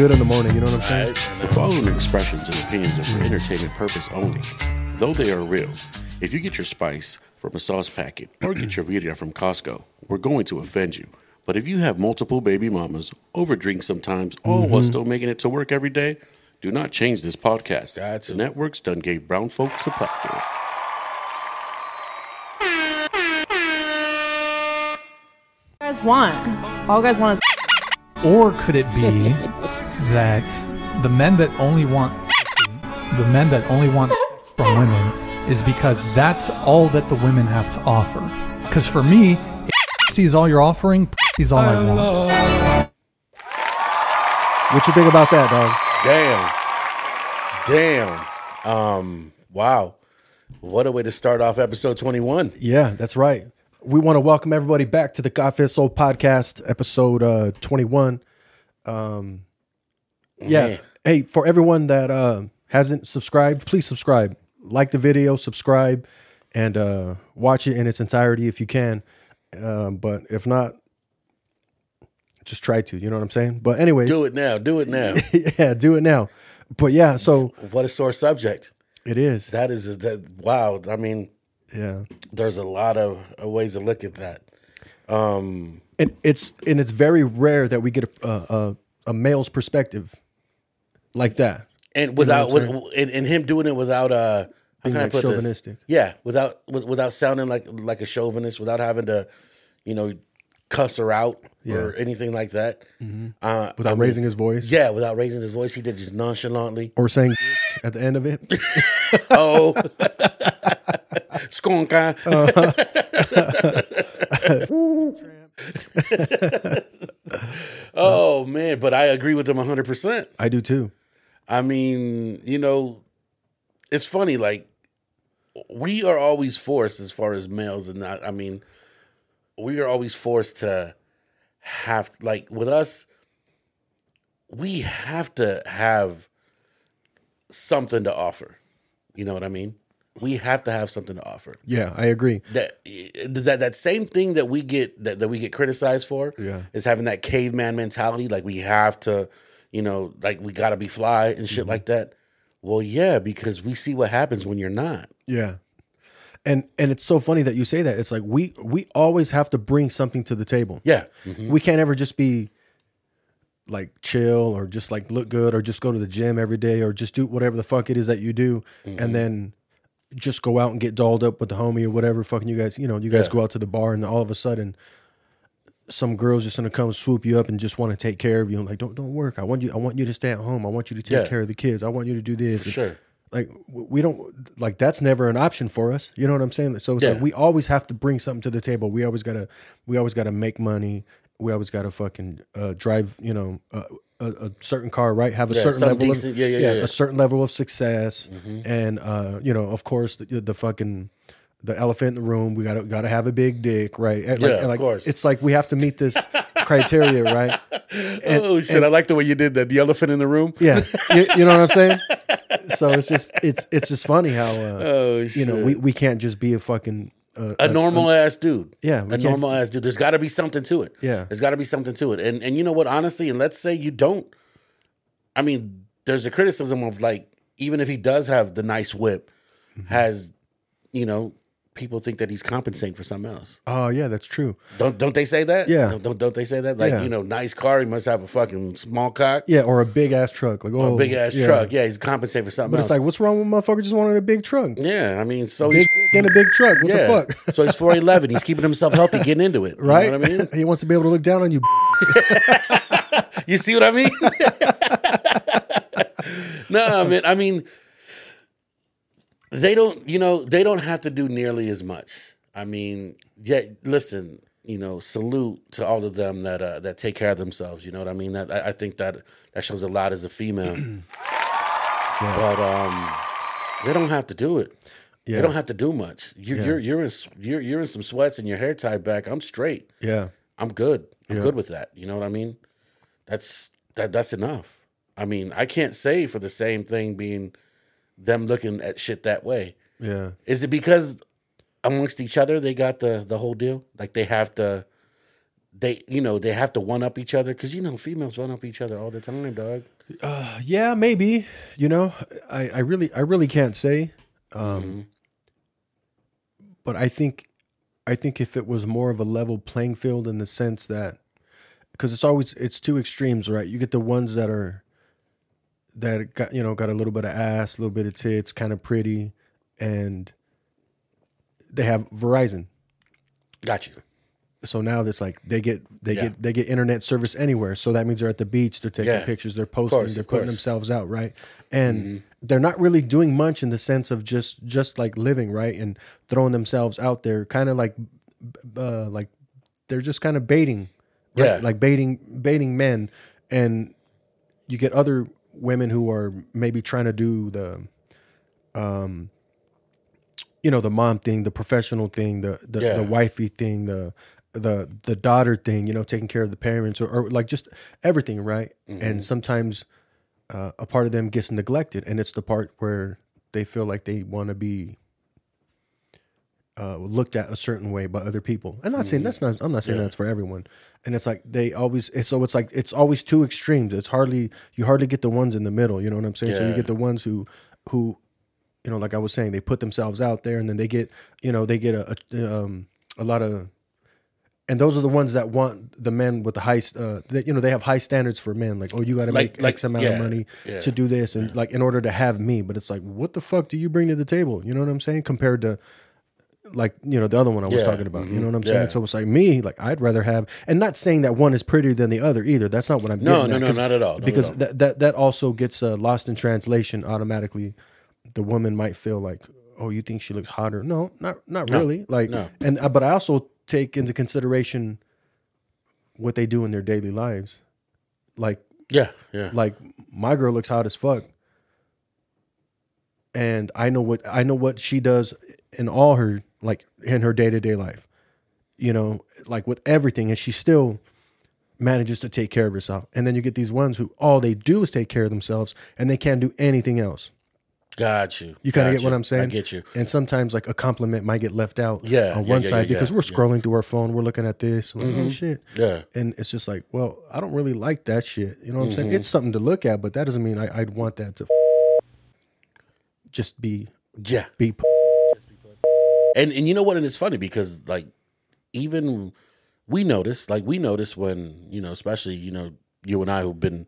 feel good in the morning. You know what I'm saying? The following expressions and opinions are for entertainment purpose only, though they are real. If you get your spice from a sauce packet or get your birria from Costco, we're going to offend you. But if you have multiple baby mamas, overdrink sometimes, all while mm-hmm. still making it to work every day, do not change this podcast. That's the networks done gave brown folks the platform. you guys want? All guys want is Or could it be that the men that only want the men that only want from women is because that's all that the women have to offer? Because for me, is all you're offering, is all I want. What you think about that, dog? Damn. Damn. Um, wow. What a way to start off episode 21. Yeah, that's right. We want to welcome everybody back to the Coffee and Soul podcast, episode uh, 21. Um, yeah. Hey, for everyone that uh, hasn't subscribed, please subscribe. Like the video, subscribe, and uh, watch it in its entirety if you can. Um, but if not, just try to. You know what I'm saying? But anyways, Do it now. Do it now. yeah, do it now. But yeah, so what a sore subject. it is. That is that. Wow. I mean, Yeah. there's a lot of uh, ways to look at that. Um, and it's and it's very rare that we get a a, a male's perspective like that. and without what I'm with, and, and him doing it without uh, how Being, can I put chauvinistic. this? Yeah, without with, without sounding like like a chauvinist, without having to, you know, cuss her out or anything like that. Uh, Without I mean, raising his voice Yeah, without raising his voice, he did just nonchalantly. or saying at the end of it. Oh, skonka. oh man, but I agree with him hundred percent. I do too. I mean, you know, it's funny. Like we are always forced, as far as males, and not. I mean, we are always forced to have like with us. We have to have something to offer. You know what I mean? We have to have something to offer. Yeah, I agree. That that that same thing that we get that, that we get criticized for Yeah. is having that caveman mentality. Like we have to, you know, like we got to be fly and shit mm-hmm. like that. Well, yeah, because we see what happens when you're not. Yeah. And and it's so funny that you say that. It's like we we always have to bring something to the table. Yeah, mm-hmm. Mm-hmm. We can't ever just be like chill or just like look good or just go to the gym every day or just do whatever the fuck it is that you do and then just go out and get dolled up with the homie or whatever fucking you guys, you know, you guys Yeah. go out to the bar and all of a sudden some girls just gonna come swoop you up and just want to take care of you I'm like don't don't work. I want you I want you to stay at home. I want you to take Yeah. care of the kids. I want you to do this. for sure. Like we don't like that's never an option for us. You know what I'm saying? So it's Yeah. like we always have to bring something to the table. We always gotta we always gotta make money. We always gotta fucking uh, drive. You know. Uh, a, a certain car, right? Have a Yeah, certain level decent. of Yeah, yeah, yeah, a certain level of success, and uh, you know, of course, the, the fucking the elephant in the room. We gotta gotta have a big dick, right? And Yeah, of course. It's like we have to meet this criteria, right? And- oh shit! I like the way you did that. The elephant in the room. Yeah, you, you know what I'm saying. So it's just it's it's just funny how uh, Oh you know we, we can't just be a fucking uh, a normal ass dude. Yeah, a normal ass dude. There's got to be something to it. Yeah. there's got to be something to it. And and you know what? Honestly, and let's say you don't. I mean, there's a criticism of like even if he does have the nice whip, Mm-hmm. has you know people think that he's compensating for something else. Oh yeah, that's true. Don't don't they say that? Yeah. Don't don't they say that? Like Yeah. you know, nice car. He must have a fucking small cock. Yeah, or a big ass truck, like oh, a big ass yeah. truck. Yeah, he's compensating for something But else. it's like, what's wrong with motherfucker just wanted a big truck? yeah, I mean, so Big he's and a big truck. What yeah. the fuck? so he's four eleven. He's keeping himself healthy, getting into it. You know Right? what I mean? he wants to be able to look down on you. You see what I mean? no, I mean, I mean, they don't. You know, they don't have to do nearly as much. I mean, yeah. Listen, you know, salute to all of them that uh, that take care of themselves. You know what I mean? That I, I think that that shows a lot as a female. But um, they don't have to do it. Yeah. They don't have to do much. You're Yeah. you're you're in you're you're in some sweats and your hair tied back. I'm straight. Yeah. I'm good. I'm Yeah. good with that. You know what I mean? That's that that's enough. I mean, I can't say for the same thing being them looking at shit that way. Yeah. Is it because amongst each other they got the the whole deal? Like they have to they you know they have to one up each other because you know females one up each other all the time, dog. Uh, Yeah, maybe. You know, I, I really I really can't say. Um but I think I think if it was more of a level playing field in the sense that because it's always it's two extremes, right? You get the ones that are that got you know got a little bit of ass, a little bit of tits, kind of pretty, and they have Verizon. Got you. So now it's like they get they Yeah. get they get internet service anywhere. So that means they're at the beach, they're taking Yeah. pictures, they're posting, course, they're putting course. Mm-hmm. themselves out, right? And they're not really doing much in the sense of just just like living, right? And throwing themselves out there, kind of like uh like they're just kind of baiting, right? Yeah. Like baiting baiting men and you get other women who are maybe trying to do the um you know the mom thing the professional thing the the, Yeah. the wifey thing the the the daughter thing you know taking care of the parents or, or like just everything right Mm-hmm. and sometimes uh, a part of them gets neglected and it's the part where they feel like they want to be uh, looked at a certain way by other people. I'm not saying that's not. I'm not saying Mm-hmm. Yeah. that's for everyone. And it's like they always. So it's like it's always two extremes. It's hardly you hardly get the ones in the middle. You know what I'm saying? So you get the ones who who you know, like I was saying, they put themselves out there, and then they get you know they get a a, um, a lot of. And those are the ones that want the men with the high, uh, that you know, they have high standards for men. Like, oh, you got to Like- make like- X amount yeah, of money yeah. to do this, and like in order to have me. But it's like, what the fuck do you bring to the table? You know what I'm saying? Compared to like you know the other one I was Yeah, talking about. You know what I'm saying? yeah. So it's like me, like I'd rather have, and not saying that one is prettier than the other either. That's not what I'm. No, no, at, no, not at all, not at because all. that that that also gets uh, lost in translation automatically. The woman might feel like, oh, you think she looks hotter? No, not not really. Like, no. and uh, but I also take into consideration what they do in their daily lives. Like Yeah, yeah. like my girl looks hot as fuck and i know what i know what she does in all her like in her day-to-day life you know like with everything and she still manages to take care of herself and then you get these ones who all they do is take care of themselves and they can't do anything else Got you. you kind of get what i'm saying I get you. and sometimes like a compliment might get left out Yeah, on one yeah, side yeah, because we're scrolling through our phone we're looking at this like, Mm-hmm. oh shit Yeah. and it's just like, well, I don't really like that shit. You know what I'm Mm-hmm. saying? It's something to look at, but that doesn't mean I, I'd want that to just be Yeah. be. And and you know what? And it's funny because like even we notice, like we notice when you know, especially you know, you and I who've been,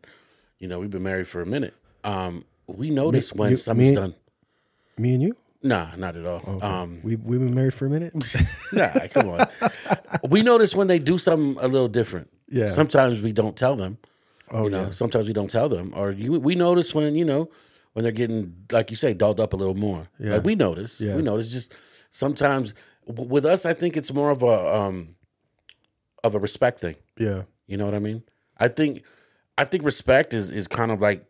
you know, we've been married for a minute. Um, we notice when you- something's me- done. Me and you, Nah, not at all. Um, we we've been married for a minute. nah, come on. we notice when they do something a little different. Yeah. Sometimes we don't tell them. Oh you know, yeah, sometimes we don't tell them, or you, we notice when you know when they're getting, like you say, dolled up a little more. Yeah. Like we notice. Yeah. We notice. Just sometimes with us, I think it's more of a um of a respect thing. yeah, You know what I mean? I think I think respect is is kind of like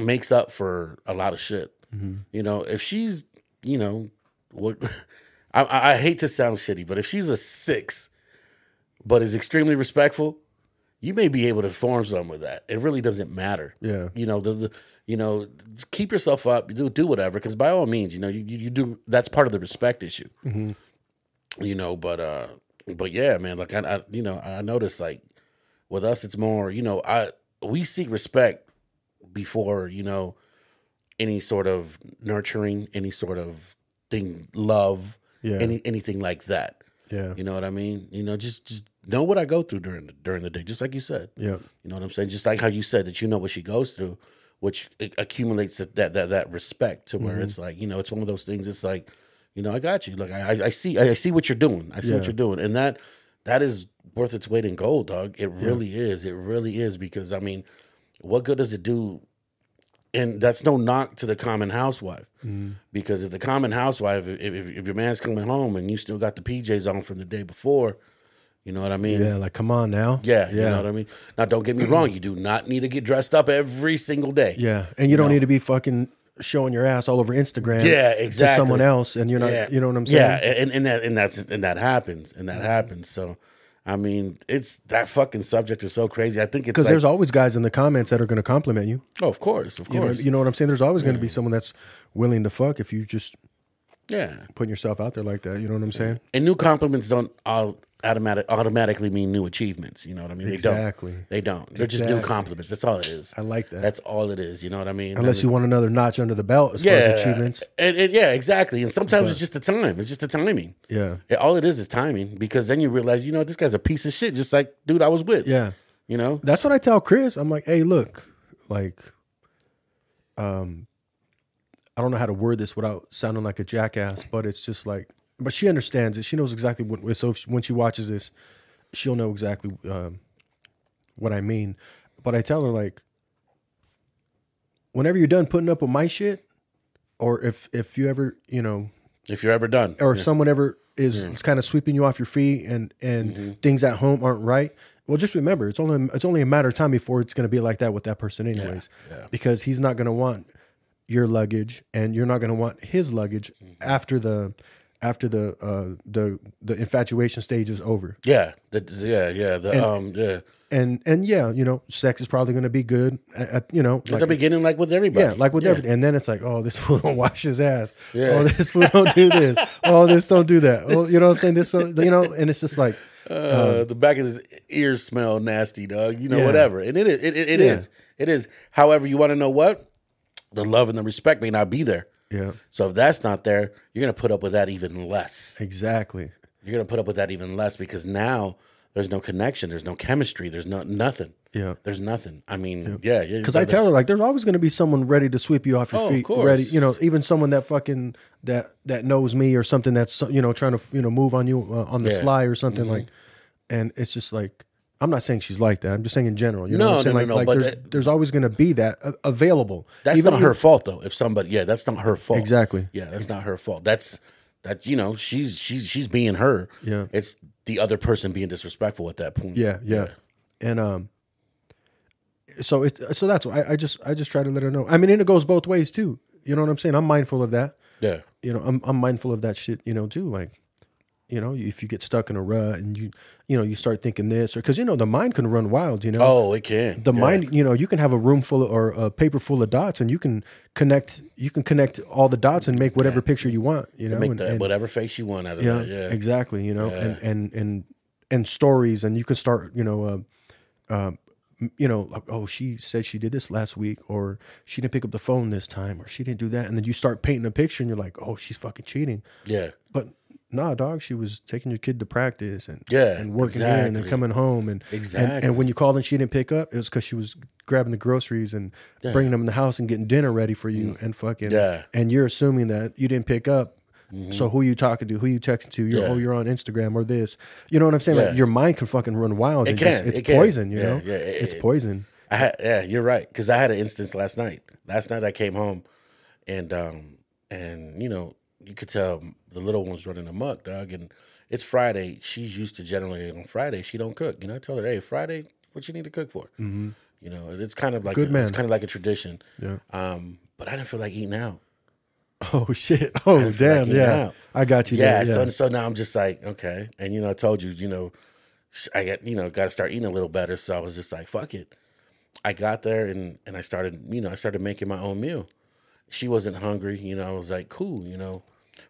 makes up for a lot of shit. You know, if she's you know what I, I I hate to sound shitty, but if she's a six, but is extremely respectful, you may be able to form some with that. It really doesn't matter. yeah, You know the, the you know keep yourself up. Do do whatever because by all means, you know you, you do. That's part of the respect issue. You know but uh but yeah man like I, I you know i noticed like with us it's more you know i we seek respect before you know any sort of nurturing any sort of thing love Yeah. any anything like that. Yeah, you know what i mean? You know just just know what i go through during the during the day just like you said. Yeah, you know what i'm saying? Just like how you said that you know what she goes through which accumulates that that that, respect to Mm-hmm. where it's like you know it's one of those things it's like you know i got you. Like i i, see I, see what you're doing. I see what you're doing. And that that is worth its weight in gold dog. It really is. It really is because i mean what good does it do? And that's no knock to the common housewife Mm-hmm. because if the common housewife if, if, if your man's coming home and you still got the pjs on from the day before you know what i mean yeah. Like, come on now. yeah, yeah, you know what I mean. Now, don't get me wrong. You do not need to get dressed up every single day. yeah. And you don't need to be fucking showing your ass all over Instagram. Yeah, exactly. To someone else, and you're not. yeah. You know what I'm saying? Yeah, and, and that and that's and that happens, and that happens. So, I mean, it's that fucking subject is so crazy. I think it's Because like, there's always guys in the comments that are going to compliment you. oh, of course, of You know, course, you know what I'm saying? There's always going to be someone that's willing to fuck if you just yeah. putting yourself out there like that. You know what I'm saying? And new compliments don't all automatic automatically mean new achievements. You know what I mean? Exactly. They don't. They don't. They're just new compliments. That's all it is. I like that. That's all it is. You know what I mean? Unless you want another notch under the belt as far as achievements. And, and yeah, exactly. And sometimes it's just the time. It's just the timing. Yeah. Yeah, all it is is timing because then you realize, you know, this guy's a piece of shit, just like dude I was with. Yeah. You know? That's what I tell Chris. I'm like, hey, look, like, um, I don't know how to word this without sounding like a jackass, but it's just like, but she understands it. She knows exactly what. So she, when she watches this, she'll know exactly um, what I mean. But I tell her like, whenever you're done putting up with my shit, or if if you ever, you know, if you're ever done. or if someone ever is kind of sweeping you off your feet and and Mm-hmm. things at home aren't right well just remember it's only it's only a matter of time before it's going to be like that with that person anyways yeah. because he's not going to want your luggage and you're not going to want his luggage Mm-hmm. after the after the uh the the infatuation stage is over Yeah. The, yeah, yeah. The um yeah. and and yeah you know sex is probably going to be good at, at, you know At the beginning, like with everybody. Yeah, like with Yeah. everything. And then it's like, oh, this fool don't wash his ass. Yeah. Oh, this fool don't do this. Oh, this don't do that. Oh, you know what I'm saying? This, you know, and it's just like, Uh, the back of his ears smell nasty, dog. You know, Yeah. whatever. And it is. It, it, it Yeah. is. It is. However, you want to know what? The love and the respect may not be there. Yeah, So if that's not there, you're gonna put up with that even less. exactly. You're gonna put up with that even less because now there's no connection, there's no chemistry, there's no nothing. Yeah. There's nothing. I mean, yeah, yeah. Because I tell her like, there's always going to be someone ready to sweep you off your Oh, of feet. course. Ready, you know, even someone that fucking that that knows me or something that's you know trying to you know move on you uh, on the Yeah. Mm-hmm. sly or something like, and it's just like. I'm not saying she's like that. I'm just saying in general. You know No, what I'm saying? no, no, like, no, like but there's, that- there's always going to be that uh, available. That's Even not her fault though. If somebody, yeah, that's not her fault. Exactly. Yeah, that's not her fault. That's that. You know, she's she's she's being her. Yeah. It's the other person being disrespectful at that point. Yeah, yeah. And um so it so that's why I, I just I just try to let her know. I mean, and it goes both ways too. You know what I'm saying? I'm mindful of that. yeah. You know, I'm I'm mindful of that shit, you know, too. Like, you know, if you get stuck in a rut and you you know, you start thinking this or cuz you know, the mind can run wild, you know. Oh, it can. the Yeah. mind, you know, you can have a room full of, or a paper full of dots and you can connect you can connect all the dots and make whatever picture you want, you know. make and, that and- whatever face you want out of yeah, that. Yeah. exactly. You know, and and and and stories, and you can start, you know, uh, um, m- you know, like oh, she said she did this last week, or she didn't pick up the phone this time, or she didn't do that, and then you start painting a picture, and you're like, oh, she's fucking cheating, Yeah. but. Nah, dog. She was taking your kid to practice and Yeah, and working in and exactly. coming home and and, Exactly. and when you called and she didn't pick up, it was because she was grabbing the groceries and bringing them in the house and getting dinner ready for you and fucking Mm. Yeah. Mm-hmm. And you're assuming that you didn't pick up, so who you talking to? Who you texting to? You're Yeah. oh you're on Instagram or this. You know what I'm saying? Yeah. Like your mind can fucking run wild. It and just- can, it's it can. poison. You Yeah, know. yeah, it- it's it- poison. I had, yeah, you're right. Because I had an instance last night. Last night I came home, and um, and you know, you could tell the little one's running amok, dog. And it's Friday. She's used to generally on Friday she don't cook. You know, I tell her, hey, Friday, what you need to cook for? Mm-hmm. You know, it's kind of like Good a, man. it's kind of like a tradition. Yeah. Um, but I didn't feel like eating out. Oh shit. Oh didn't like damn. Yeah. out. I got you. Yeah, there. So so now I'm just like, okay. And you know, I told you, you know, I got you know got to start eating a little better. So I was just like, fuck it. I got there and and I started, you know, I started making my own meal. She wasn't hungry, you know. I was like, cool, you know.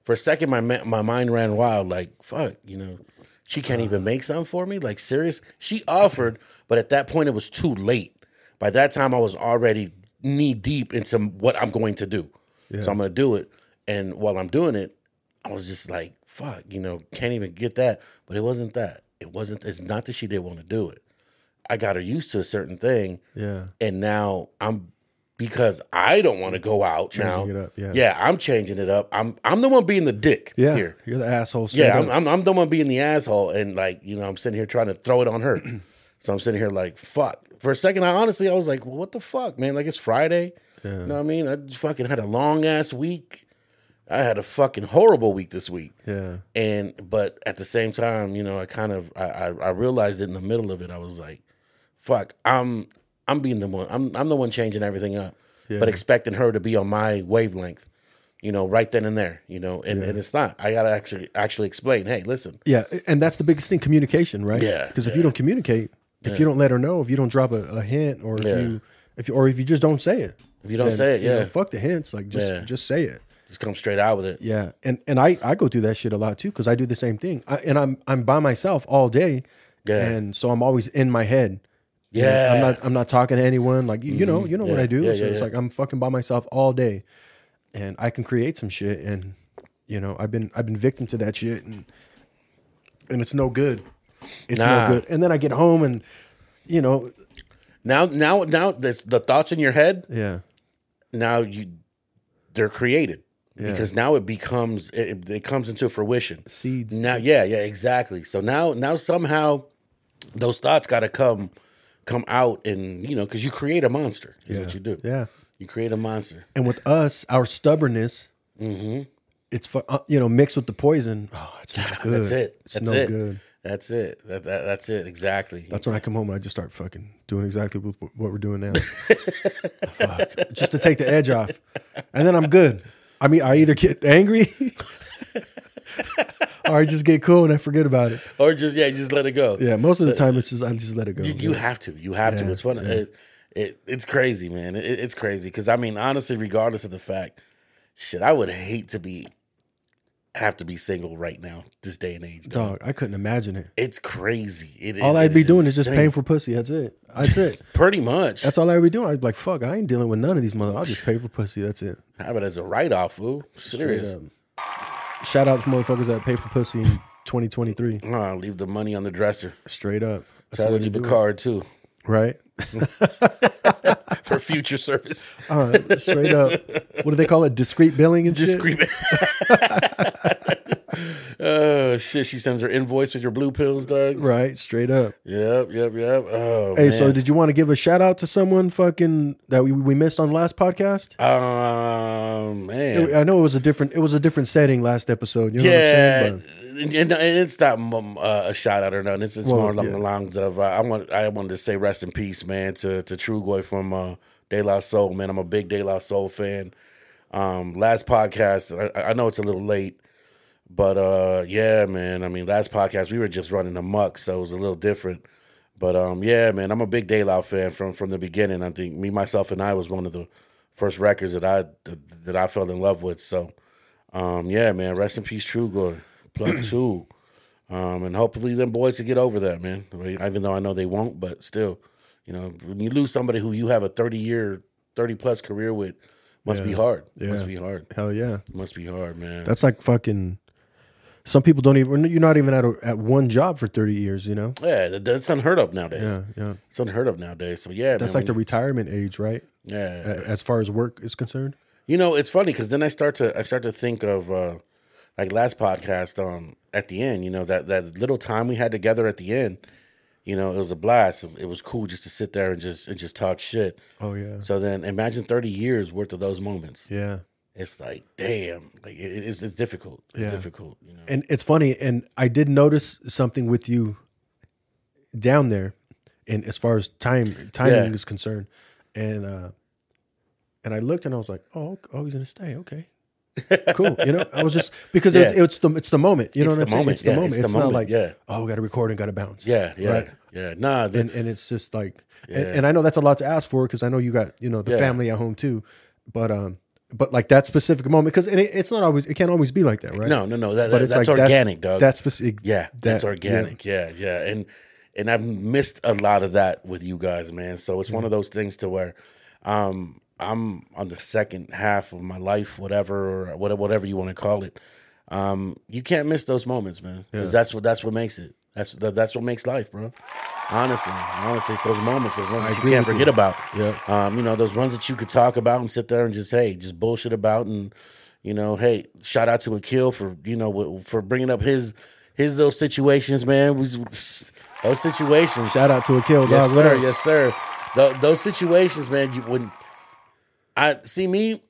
For a second, my my mind ran wild, like, fuck, you know. She can't even make something for me, like serious. She offered, but at that point, it was too late. By that time, I was already knee deep into what I'm going to do. So I'm going to do it. And while I'm doing it, I was just like, fuck, you know, can't even get that. But it wasn't that. It wasn't, it's not that she didn't want to do it. I got her used to a certain thing. Yeah. And now I'm, because I don't want to go out now. It up, yeah. I'm changing it up. I'm, I'm the one being the dick Yeah. here. You're the asshole. Yeah. I'm, I'm, I'm the one being the asshole. And like, you know, I'm sitting here trying to throw it on her. so I'm sitting here like, fuck. For a second, I honestly, I was like, well, what the fuck, man? Like, it's Friday. You know what I mean? I just fucking had a long ass week. I had a fucking horrible week this week. yeah. And but at the same time, you know, I kind of I, I I realized it in the middle of it. I was like, "Fuck, I'm I'm being the one. I'm I'm the one changing everything up, but expecting her to be on my wavelength, you know, right then and there, you know. And, and it's not. I gotta actually actually explain. Hey, listen, Yeah, and that's the biggest thing: communication, right? Yeah, Because if you don't communicate, if you don't let her know, if you don't drop a, a hint, or if Yeah. you, if you, or if you just don't say it, if you don't then, say it, you know, yeah, fuck the hints. Like just, Yeah. just say it. Just come straight out with it. Yeah, and and I I go through that shit a lot too because I do the same thing. I, and I'm I'm by myself all day, Yeah. and so I'm always in my head. Yeah. I'm not I'm not talking to anyone. Like you, you know you know what mm-hmm. I do. Yeah, so yeah, it's yeah. like I'm fucking by myself all day, and I can create some shit. And you know I've been I've been victim to that shit, and and it's no good. It's Nah. no good. And then I get home and you know Now, now, now, this, the thoughts in your head yeah now you they're created Yeah. because now it becomes it, it comes into fruition. seeds. Now, yeah, yeah, exactly. So now, now somehow those thoughts got to come come out, and you know, because you create a monster is what you do. Yeah. you create a monster. And with us, our stubbornness, Mm-hmm. it's uh, you know mixed with the poison. Oh, it's not good. That's it. It's That's no it. good. That's it. That, that that's it. Exactly. That's when I come home and I just start fucking doing exactly what, what we're doing now. Fuck. Just to take the edge off. And then I'm good. I mean, I either get angry or I just get cool and I forget about it. or just yeah, just let it go. Yeah, most of the uh, time it's just, I just let it go. You, you have to. You have to. Yeah, It's fun. It, it, it's crazy, man. It, it's crazy because I mean, honestly, regardless of the fact, shit, I would hate to be have to be single right now, this day and age. Dog. Dog, I couldn't imagine it. It's crazy. It, All I'd be doing is just paying for pussy. That's it. That's it. Pretty much. That's all I'd be doing. I'd be like, fuck, I ain't dealing with none of these mother. I'll just pay for pussy. That's it. Have it as a write off, fool. Serious. Shout out to motherfuckers that pay for pussy in 2023. Oh, leave the money on the dresser. Straight up. That's Try to leave a card too Right? for future service. All right. Straight up. What do they call it? Discreet billing and Just shit? scream it. Uh, oh shit! She sends her invoice with your blue pills, Doug. Right. Straight up. Yep, yep, yep. Oh Hey, man. so did you want to give a shout out to someone fucking that we, we missed on the last podcast? Um, man. I know it was a different it was a different setting last episode. You know yeah, what I'm saying? and, and it's not uh, a shout out or nothing. It's, it's Well, more along yeah. the lines of uh, I want I wanted to say rest in peace, man, to to Trugoy from uh, De La Soul, man. I'm a big De La Soul fan. Um, last podcast, I, I know it's a little late, but uh, yeah, man. I mean, last podcast we were just running amok, so it was a little different. But um, yeah, man, I'm a big De La fan from from the beginning. I think me, myself, and I was one of the first records that I that, that I fell in love with. So um, yeah, man, rest in peace, Trugoy, plug two. Um, and hopefully them boys will get over that, man. Even though I know they won't, but still, you know, when you lose somebody who you have a 30 year, 30 plus career with, must be hard. Yeah. Must be hard. Hell yeah. Must be hard, man. That's like fucking some people don't even you're not even at a, at one job for 30 years, you know? yeah, that, that's unheard of nowadays. Yeah, yeah. It's unheard of nowadays. So yeah, That's man, like the when- retirement age, right? yeah. A- As far as work is concerned. You know, it's funny because then I start to I start to think of uh like last podcast um at the end, you know, that that little time we had together at the end, you know, it was a blast. It was, it was cool just to sit there and just and just talk shit. Oh yeah. So then imagine 30 years worth of those moments. Yeah. It's like, damn, like it, it's it's difficult. It's Yeah. difficult, you know. And it's funny, and I did notice something with you down there, and as far as time timing Yeah. is concerned, and uh, and I looked and I was like, oh, oh, he's gonna stay, okay, cool. You know, I was just because it, it's the it's the moment. You know It's what I'm the saying? moment, It's the yeah, moment. it's It's, the not moment, like, yeah. oh, we got to record and got to bounce. Yeah, yeah, Right. yeah. Nah, the, and and it's just like, and, and I know that's a lot to ask for because I know you got you know the Yeah. family at home too, but um, but like that specific moment because it, it's not always it can't always be like that, right? no, no, no. That, but it's that's like organic, that's, dog. That's specific. yeah, that's that- organic. Yeah. yeah, And and I've missed a lot of that with you guys, man. So it's one of those things to where um I'm on the second half of my life, whatever or whatever whatever you want to call it. Um, you can't miss those moments, man. Because that's what that's what makes it. That's that, that's what makes life, bro. Honestly, honestly, it's those moments, those ones that you can't forget you. about. Yeah. Um, you know, those ones that you could talk about and sit there and just hey, just bullshit about and you know, hey, shout out to Akil for you know for bringing up his his those situations, man. We, those situations. Shout out to Akil yes, dog. sir. Yes, sir. Tho- those situations, man. You when I see me,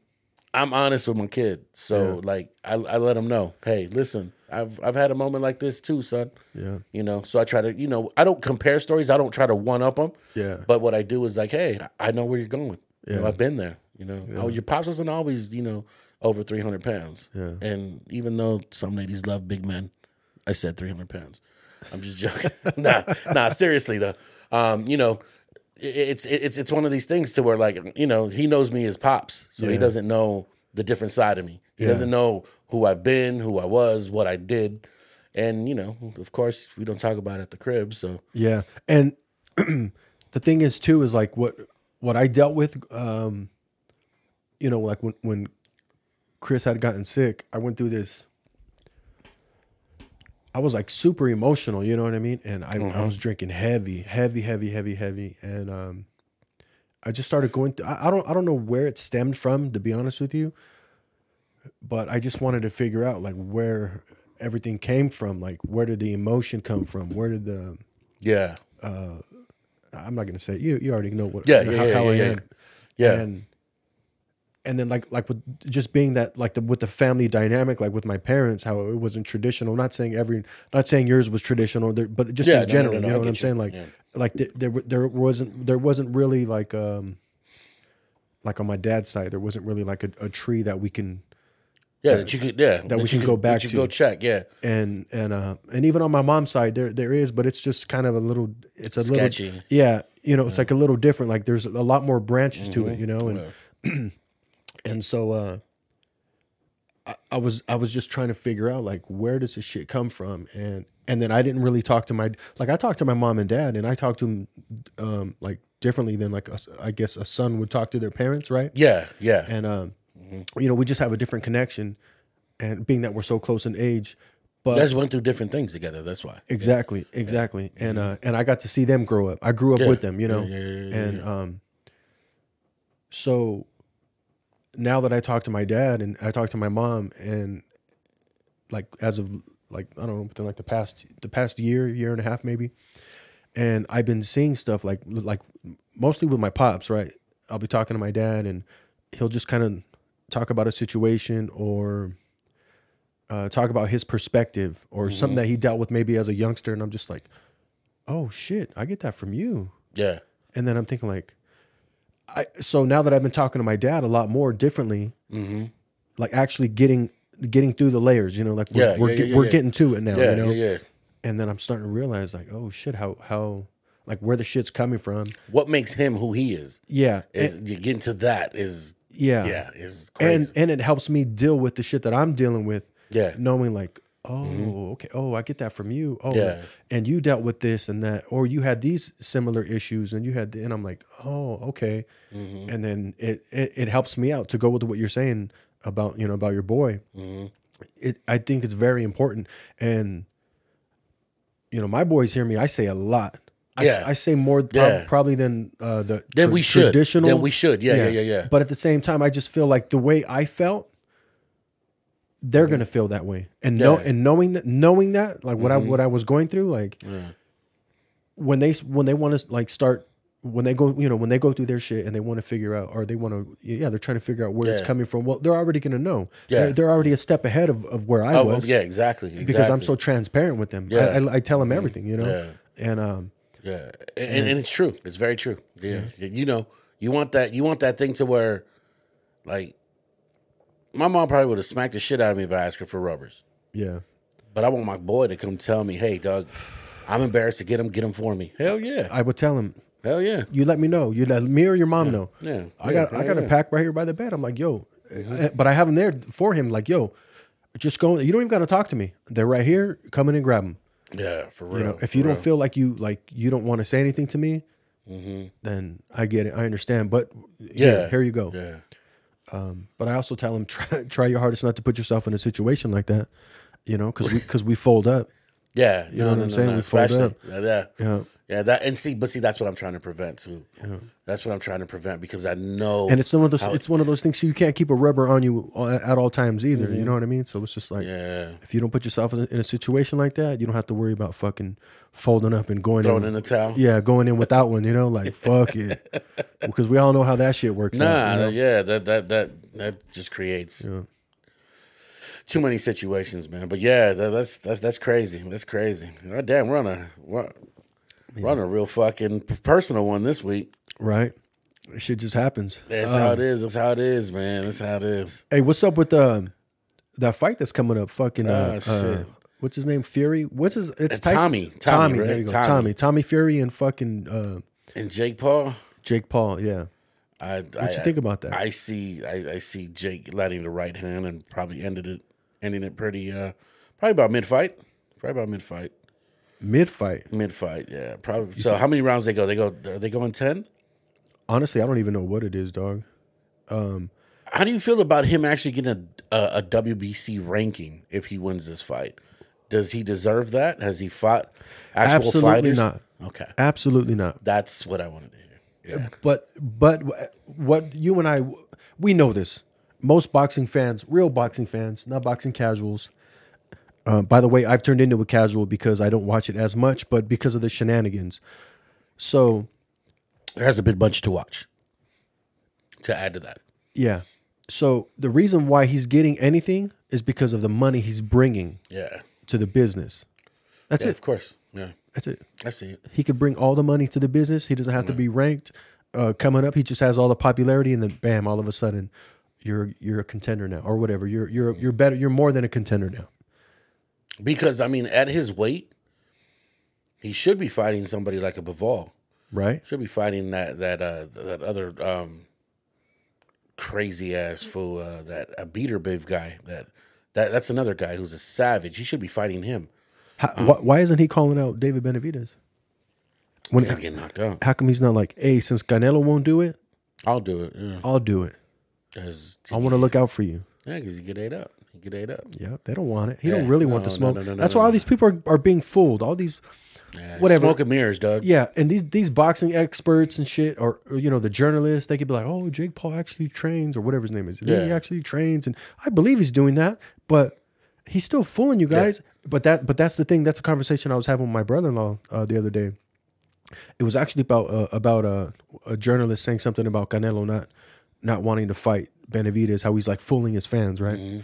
I'm honest with my kid. So like, I, I let him know, hey, listen, I've I've had a moment like this too, son. Yeah. You know, so I try to, you know, I don't compare stories. I don't try to one up them. Yeah. But what I do is like, hey, I know where you're going. You know, Yeah. I've been there. You know, oh, your pops wasn't always, you know, over 300 pounds. Yeah. And even though some ladies love big men, I said 300 pounds. I'm just joking. nah, nah, seriously though. Um, you know, it's it's it's one of these things to where like you know he knows me as pops, so he doesn't know the different side of me. He Yeah. doesn't know who I've been, who I was, what I did, and you know, of course, we don't talk about it at the crib. So Yeah, and the thing is too is like what what I dealt with. Um, you know, like when when Chris had gotten sick, I went through this. I was like super emotional, you know what I mean, and I, I was drinking heavy, heavy, heavy, heavy, heavy, and um, I just started going. Through, I, I don't, I don't know where it stemmed from, to be honest with you, but I just wanted to figure out like where everything came from, like where did the emotion come from, where did the yeah, uh, I'm not gonna say it. you. You already know what Yeah, how, yeah, yeah, how I yeah, am. yeah. And and then like like with just being that like the with the family dynamic, like with my parents, how it wasn't traditional. not saying every, not saying yours was traditional, but just Yeah, in no, general, no, no, you I know what I'm you. saying? Like Yeah. Like th- there there wasn't there wasn't really like um like on my dad's side, there wasn't really like a, a tree that we can yeah, that you could, yeah, that, we can could- go back to. go check, yeah, and and uh and even on my mom's side there there is but it's just kind of a little it's a Sketchy. little yeah you know it's like a little different like there's a lot more branches to it you know and and so uh I, I was i was just trying to figure out like where does this shit come from? And and then i didn't really talk to my like i talked to my mom and dad and i talked to them um like differently than like a, i guess a son would talk to their parents right yeah, yeah, and um you know we just have a different connection and being that we're so close in age but you guys went through different things together. That's why. Exactly, exactly. And uh and I got to see them grow up. I grew up Yeah. with them, you know. Yeah, yeah, yeah, yeah, and um so now that I talk to my dad and I talk to my mom and like as of like I don't know within like the past the past year, year and a half maybe. And I've been seeing stuff like like mostly with my pops, right? I'll be talking to my dad and he'll just kind of talk about a situation or uh, talk about his perspective or something that he dealt with maybe as a youngster, and I'm just like, oh shit, I get that from you. Yeah, And then I'm thinking like, I so now that I've been talking to my dad a lot more differently, Mm-hmm. like actually getting getting through the layers, you know, like we're Yeah, we're, yeah, get- yeah, we're getting to it now, yeah, you know. yeah, yeah. And then I'm starting to realize like, oh shit, how how like where the shit's coming from. What makes him who he is? Yeah, Is and- you get into that is yeah, yeah is crazy. and and it helps me deal with the shit that I'm dealing with. Yeah. Mm-hmm. knowing like, oh, okay, oh, I get that from you. Oh, Yeah. and you dealt with this and that, or you had these similar issues, and you had, and I'm like, oh, okay, Mm-hmm. and then it, it it helps me out to go with what you're saying about you know about your boy. Mm-hmm. It I think it's very important, and you know my boys hear me. I say a lot. I, s- Yeah. I say more prob- Yeah. probably than uh, the Then tra- we should. traditional. Then we should. Yeah, yeah, yeah, yeah. But at the same time, I just feel like the way I felt, they're gonna feel that way, and know Mm-hmm. Yeah. Mm-hmm. and knowing that, knowing that, like what I what I was going through, like when they when they want to like start when they go, you know, when they go through their shit and they want to figure out, or they want to, yeah, they're trying to figure out where it's coming from. Well, they're already gonna know. Yeah. they're, they're already a step ahead of, of where I Oh, was. yeah, exactly. exactly. because I'm so transparent with them. Yeah. Mm-hmm. I, I, I tell them everything, you know, Yeah. and um, Yeah, and, and it's true. It's very true. Yeah. you know, you want that. You want that thing to where, like, my mom probably would have smacked the shit out of me if I asked her for rubbers. yeah, But I want my boy to come tell me, "Hey, Doug, I'm embarrassed to get him. Get him for me." Hell yeah, I would tell them, hell yeah, you let me know. You let me or your mom know. yeah. I got I got a pack right here by the bed. I'm like, yo, uh, but I have them there for him. Like, yo, just go. You don't even got to talk to me. They're right here. Come in and grab them. yeah, for real. You know, if you don't feel like you like you don't want to say anything to me, Mm-hmm. then I get it. I understand. But yeah, yeah, here you go. Yeah, But I also tell them try, try your hardest not to put yourself in a situation like that. You know, because we because we fold up. yeah. You know what I'm saying? We fold Especially, up. yeah, yeah, Yeah. yeah. That and see, but see, that's what I'm trying to prevent too. That's what I'm trying to prevent because I know, And it's one of those. It's one of those things. You can't keep a rubber on you at all times either. You know what I mean? So it's just like, Mm-hmm. yeah, if you don't put yourself in a, situation like that, you don't have to worry about fucking folding up and going throwing in. in the towel. yeah, going in without one. You know, like fuck it, because we all know how that shit works. Nah, out, you know? yeah, that that that that just creates too many situations, man. But yeah, that, that's that's that's crazy. That's crazy. God damn, we're on a we're, we're on a real fucking personal one this week. right? Shit just happens. That's Um, how it is. That's how it is, man. That's how it is. Hey, what's up with um that fight that's coming up? Fucking uh, Ah, uh what's his name? Fury. What's his? It's Uh, Tyson. Tommy. Tommy, Tommy. right? There you go. Tommy. Tommy. Tommy Fury and fucking uh, And Jake Paul. Jake Paul. Yeah. I, What I, you think about that? I see. I, I see Jake letting the right hand and probably ended it, ending it pretty. uh Probably about mid fight. Probably about mid fight. Mid fight. Mid fight. Yeah. Probably. So how many rounds they go? They go. Are they going ten? Honestly, I don't even know what it is, dog. Um, how do you feel about him actually getting a, a, a WBC ranking if he wins this fight? Does he deserve that? Has he fought actual Absolutely fighters? not. Okay, Absolutely not. that's what I wanted to hear. Yeah. But but what you and I we know this. Most boxing fans, real boxing fans, not boxing casuals. Uh, by the way, I've turned into a casual because I don't watch it as much, but because of the shenanigans. So There has a big bunch to watch. To add to that, yeah. So the reason why he's getting anything is because of the money he's bringing yeah, to the business. That's yeah, it. of course, yeah, That's it. I see it. He could bring all the money to the business. He doesn't have to be ranked. Uh, coming up, he just has all the popularity, and then bam, all of a sudden, you're you're a contender now, or whatever. You're you're you're better. You're more than a contender now. Because I mean, at his weight, he should be fighting somebody like a Bivol. right? Should be fighting that that uh that other um crazy ass fool uh, that a Beterbiev guy that that that's another guy who's a savage. He should be fighting him. How, Uh-huh. why, why isn't he calling out David Benavidez? When, He's not getting knocked out. how come he's not like, hey, since Canelo won't do it, I'll do it. Yeah, I'll do it. I want to look out for you. yeah, because you get ate up. He get ate up. Yeah, they don't want it. He Yeah, don't really want no, the smoke. no, no, no, That's no, why all these people are, are being fooled. All these, Yeah, Whatever. Smoke and mirrors, Doug. yeah, and these these boxing experts and shit, or, or, you know the journalists, they could be like, oh, Jake Paul actually trains, or whatever his name is. He actually trains, and I believe he's doing that, but he's still fooling you guys. But that, but that's the thing. That's a conversation I was having with my brother-in-law uh, the other day. It was actually about uh, about a, a journalist saying something about Canelo not not wanting to fight Benavidez, how he's like fooling his fans, right?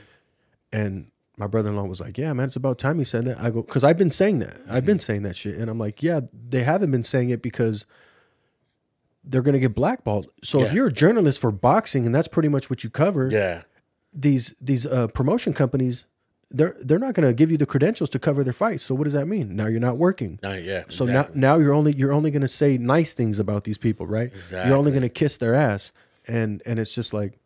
And my brother-in-law was like, "Yeah, man, it's about time he said that." I go, "Cause I've been saying that. I've been saying that shit." And I'm like, "Yeah, they haven't been saying it because they're gonna get blackballed. So if Yeah. you're a journalist for boxing and that's pretty much what you cover, Yeah. these these uh, promotion companies, they're they're not gonna give you the credentials to cover their fights. So what does that mean? Now you're not working. No, yeah. So exactly. now now you're only you're only gonna say nice things about these people, right? You're only Exactly. gonna kiss their ass, and and it's just like,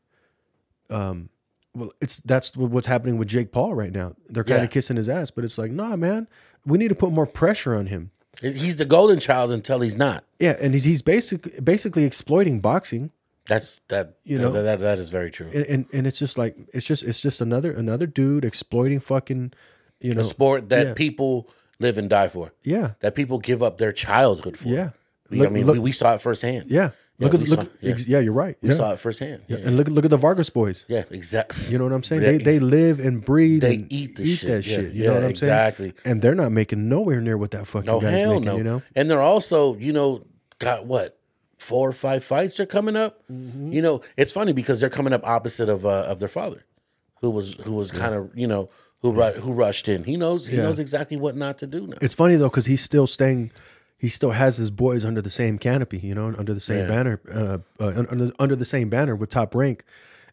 um, well, it's that's what's happening with Jake Paul right now. They're kind Yeah. of kissing his ass, but it's like, nah, man, we need to put more pressure on him. he's the golden child until he's not. Yeah, and he's he's basic basically exploiting boxing, That's that. You know? know that, that is very true. and, and and it's just like it's just it's just another another dude exploiting fucking, you know, a sport that yeah. people live and die for. yeah, That people give up their childhood for. Yeah. Look- I mean, look- we, we saw it firsthand. yeah. Look at look, saw- at- yeah. ex- yeah, you're right. We yeah. saw it firsthand. Yeah, and look look at the Vargas boys. yeah exactly. You know what I'm saying? They they live and breathe. They and eat the eat shit. that shit. You yeah, know what I'm exactly. saying? And they're not making nowhere near what that fucking No guy's hell making. no. You know? And they're also, you know, got what four or five fights are coming up. Mm-hmm. You know, it's funny because they're coming up opposite of uh, of their father, who was who was kind of you know who who rushed in. He knows he knows exactly what not to do now. It's funny though because he's still staying. He still has his boys under the same canopy. You know, under the same Yeah. banner. Uh, uh, under under the same banner with Top Rank.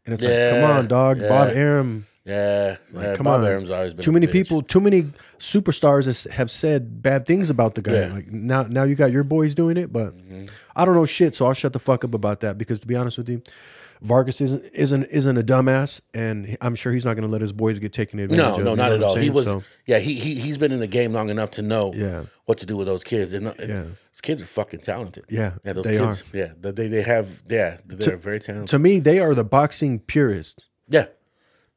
And it's like, come on, dog. yeah. Bob Arum. yeah, yeah, Come Bob on. Arum's always been too many bitch. people, too many superstars have said bad things about the guy. Yeah. Mm-hmm. Like now, now you got your boys doing it, but I don't know shit, so I'll shut the fuck up about that. Because to be honest with you, Vargas isn't isn't isn't a dumbass, and I'm sure he's not going to let his boys get taken advantage No, of. no, you not at all. He was, So, yeah, he he he's been in the game long enough to know, Yeah. what to do with those kids. And, and Yeah. those kids are fucking talented. Yeah, yeah, those they kids, yeah, they they they have, yeah, they're very talented. to me, they are the boxing purists. yeah,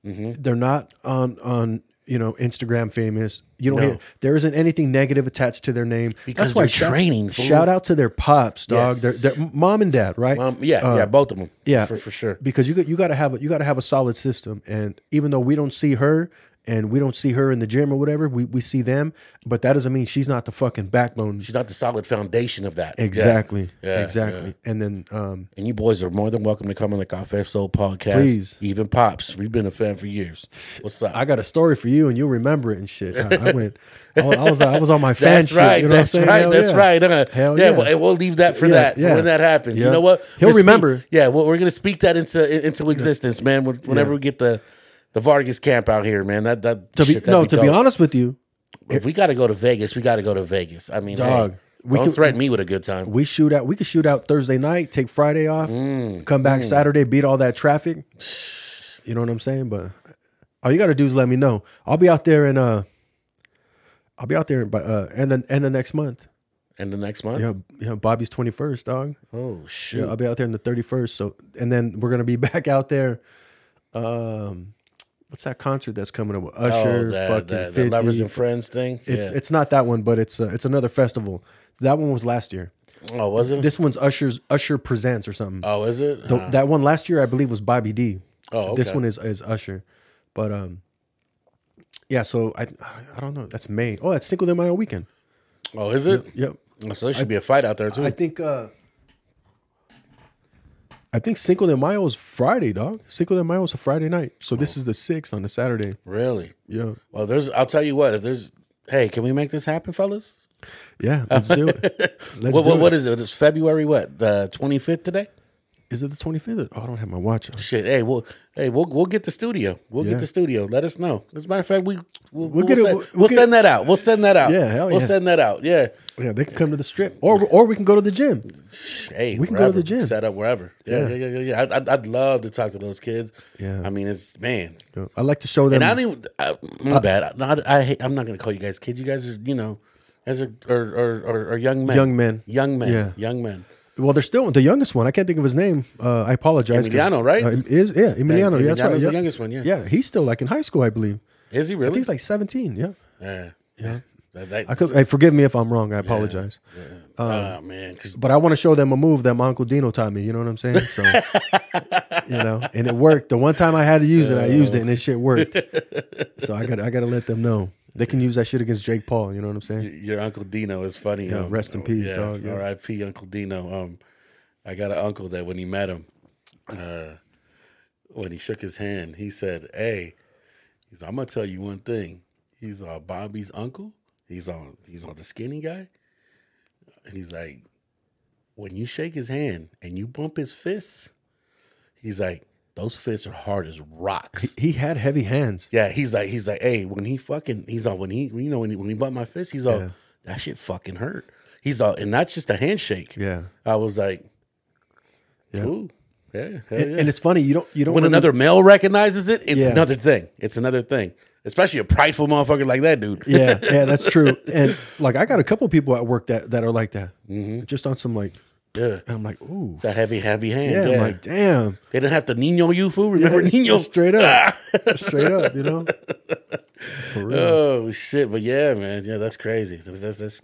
mm-hmm. They're not on on you know Instagram famous. You don't No. hear there isn't anything negative attached to their name Because That's why they're shout- training, fool. Shout out to their pops, dog. Yes. They're, they're mom and dad, right? um, yeah, Uh, yeah, both of them, yeah, for for sure. Because you got you got to have a, you got to have a solid system, and even though we don't see her and we don't see her in the gym or whatever, we, we see them, but that doesn't mean she's not the fucking backbone. She's not the solid foundation of that. Yeah. Exactly, Yeah, exactly. And then um, And you boys are more than welcome to come on the Cafe Soul podcast. Please. Even Pops. We've been a fan for years. What's up? I got a story for you, and you'll remember it and shit. I, I went, I was, I was I was on my fan that's shit. right. you know that's what I'm saying? right. Hell That's yeah. right. huh? Hell yeah. yeah. Well, leave that for Yeah, that yeah. when that happens. Yeah. You know what? He'll We're speak- remember. yeah. Well, we're gonna speak that into into existence, man. Whenever Yeah. we get the the Vargas camp out here, man. That that To be, shit, no, to be honest with you, if we got to go to Vegas, we got to go to Vegas. I mean, hey, Dog. we Don't can threaten me with a good time. we shoot out. We could shoot out Thursday night, take Friday off, Mm, come back Saturday, beat all that traffic. You know what I'm saying? But all you got to do is let me know. I'll be out there in uh, I'll be out there by uh end of, end of next month. And the next month? Yeah, yeah. Bobby's 21st, dog. Oh shoot. Yeah, I'll be out there in the 31st. So, and then we're gonna be back out there. Um, what's that concert that's coming up? with Usher, oh, that, fucking that, that 50. lovers and friends thing. It's yeah. it's not that one, but it's uh, it's another festival. That one was last year. oh, was it? This one's Usher's Usher presents or something. oh, is it? The- Uh, that one last year, I believe, was Bobby D. oh, This one is is Usher, but um, yeah. So I I don't know. That's May. Oh, that's Cinco de Mayo weekend. Oh, is it? Yep. Oh, so there should be a fight out there too. I think uh I think Cinco de Mayo is Friday, dog. Cinco de Mayo is a Friday night. So this oh. is the sixth on a Saturday. really? Yeah. Well, there's. I'll tell you what. If there's, hey, can we make this happen, fellas? Yeah. Let's do it. Let's What, do what, it. what is it? It's February what? The 25th today? Is it the 25th? Oh, I don't have my watch on. Shit. Hey, we'll hey we'll we'll get the studio. We'll Yeah. get the studio. Let us know. As a matter of fact, we we'll, we'll, get it- send, we'll- we'll we'll get- send that out. We'll send that out. Yeah, hell We'll yeah. send that out. Yeah. Yeah, they can come to the strip. Or or we can go to the gym. Hey, We can go to wherever. the gym. Set up wherever. Yeah, Yeah. yeah, yeah, yeah. yeah. I'd, I'd, I'd love to talk to those kids. Yeah. I mean, it's man. I like to show them And I don't even. I, my bad. I, not, I hate, I'm not going to call you guys kids. You guys are, you know, as are are, are, are, are young men. Young men. Young men. Yeah. Young men. Well, they're still the youngest one. I can't think of his name. Uh, I apologize. Emiliano, right? Uh, is yeah, Emiliano. Yeah, yeah, that's right. The Yeah. youngest one, yeah. Yeah, he's still like in high school, I believe. Is he I really? think he's like 17. Yeah. yeah. Yeah. That, that, I could, hey, forgive me if I'm wrong. I apologize. oh, man. But I want to show them a move that my uncle Dino taught me. You know what I'm saying? So, you know, and it worked. The one time I had to use it, I used it, and this shit worked. So I got I got to let them know they can use that shit against Jake Paul. You know what I'm saying? your Uncle Dino is funny. Yeah, um, rest in peace, yeah, dog, yeah. R.I.P. Uncle Dino. Um, I got an uncle that when he met him, uh, when he shook his hand, he said, "Hey, he's I'm gonna tell you one thing. He's uh, Bobby's uncle. He's on he's on the skinny guy, and he's like, when you shake his hand and you bump his fists, he's like, those fists are hard as rocks." He had heavy hands. Yeah, he's like, he's like, hey, when he fucking, he's all, when he, you know, when he, when he bumped my fist, he's all, Yeah. that shit fucking hurt. He's all, and that's just a handshake. Yeah. I was like, Yeah. cool, yeah, And, yeah. and it's funny you don't you don't when really- another male recognizes it, it's Yeah. another thing. It's another thing, especially a prideful motherfucker like that dude. yeah yeah that's true. And like I got a couple people at work that that are like that, Mm-hmm. just on some like, yeah. and I'm like, ooh, It's a heavy, heavy hand. yeah. Yeah, I'm like, damn, they didn't have to Nino you fool. Remember It's- Nino? straight up, ah. straight up, you know. For real. Oh shit! But yeah, man, yeah, that's crazy. That's that's that's,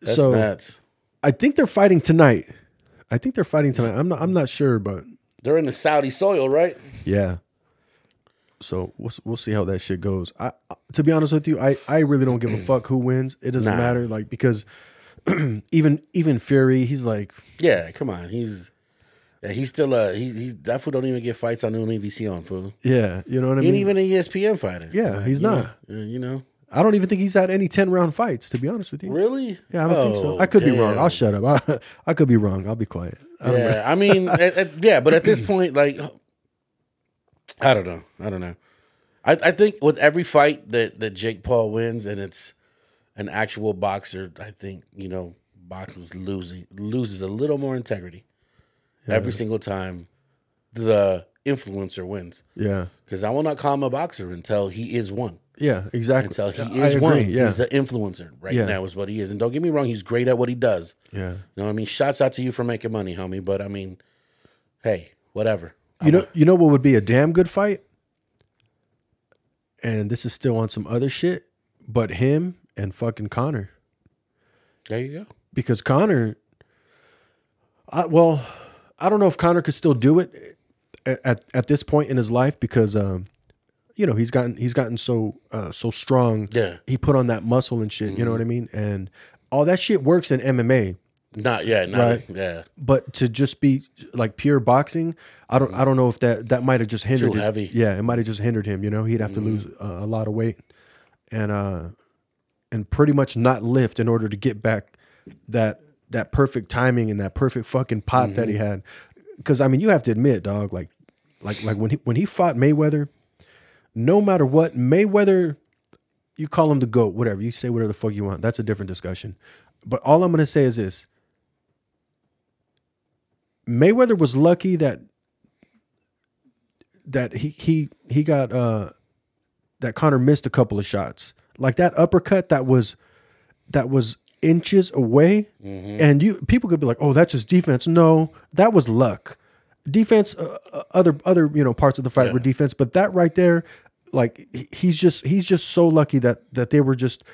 that's So- nuts. I think they're fighting tonight. I think they're fighting tonight. I'm not. I'm not sure, but They're in the Saudi soil, right? yeah. So we'll we'll see how that shit goes. I, I- to be honest with you, I I really don't give a fuck who wins. It doesn't Nah. matter, like because even even Fury, he's like, Yeah, come on. He's yeah, he's still uh he he that fool don't even get fights on EVC on fool. yeah, you know what I He ain't mean. even an ESPN fighter. Yeah, he's not. Know, uh, you know. I don't even think he's had any ten round fights. To be honest with you, Really? yeah, I don't think so. Oh, I could be wrong. I'll shut up. I, I could be wrong. I'll be quiet. I. Yeah, I mean, at, at- yeah, but at this point, like, I don't know. I don't know. I, I think with every fight that that Jake Paul wins, and it's an actual boxer, I think you know boxers losing loses a little more integrity every single time the influencer wins. Yeah, Because I will not call him a boxer until he is one. yeah, exactly. Until he is one. Yeah, He's an influencer right Yeah. now, is what he is. And don't get me wrong, he's great at what he does. yeah. You know what I mean? Shouts out to you for making money, homie. But I mean, hey, whatever. You know, you know what would be a damn good fight, and this is still on some other shit, but him and fucking Conor, There you go. because Conor, I, well, I don't know if Conor could still do it at at, this point in his life because, um, you know, he's gotten he's gotten so uh, so strong. Yeah. he put on that muscle and shit. You know what I mean? And all that shit works in MMA. Not yeah, not Right. yeah. but to just be like pure boxing, I don't I don't know if that that might have just hindered Too his, heavy. Yeah, it might have just hindered him. You know, he'd have to lose uh, a lot of weight, and uh, and pretty much not lift in order to get back that that perfect timing and that perfect fucking pop that he had. Because I mean, you have to admit, dog, like like like when he when he fought Mayweather, no matter what, Mayweather you call him the goat, whatever. You say whatever the fuck you want. That's a different discussion. But all I'm gonna say is this: Mayweather was lucky that that he he he got uh that Conor missed a couple of shots. Like that uppercut that was that was inches away and you people could be like, "Oh, that's just defense." No, that was luck. Defense uh, uh, other other, you know, parts of the fight were defense, but that right there like he's just he's just so lucky that that they were just